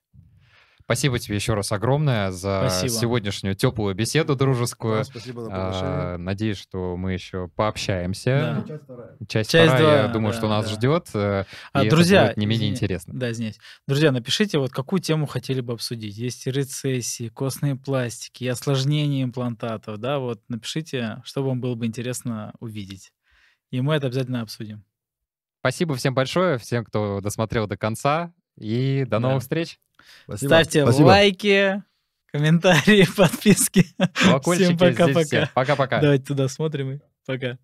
Спасибо тебе еще раз огромное за Спасибо. сегодняшнюю теплую беседу дружескую. Да, спасибо за приглашение. А, Надеюсь, что мы еще пообщаемся. Да. Часть вторая. Часть, Часть вторая, я два, думаю, да, что нас да. ждет. э, А, и это друзья, будет не менее извини- интересно. Да, извиняюсь. Друзья, напишите, вот какую тему хотели бы обсудить. Есть и рецессии, костные пластики, и осложнения имплантатов, да, вот напишите, что вам было бы интересно увидеть. И мы это обязательно обсудим. Спасибо всем большое, всем, кто досмотрел до конца. И до Да. новых встреч. Спасибо. Ставьте Спасибо. лайки, комментарии, подписки. Всем пока-пока. Пока-пока. Давайте туда смотрим и пока.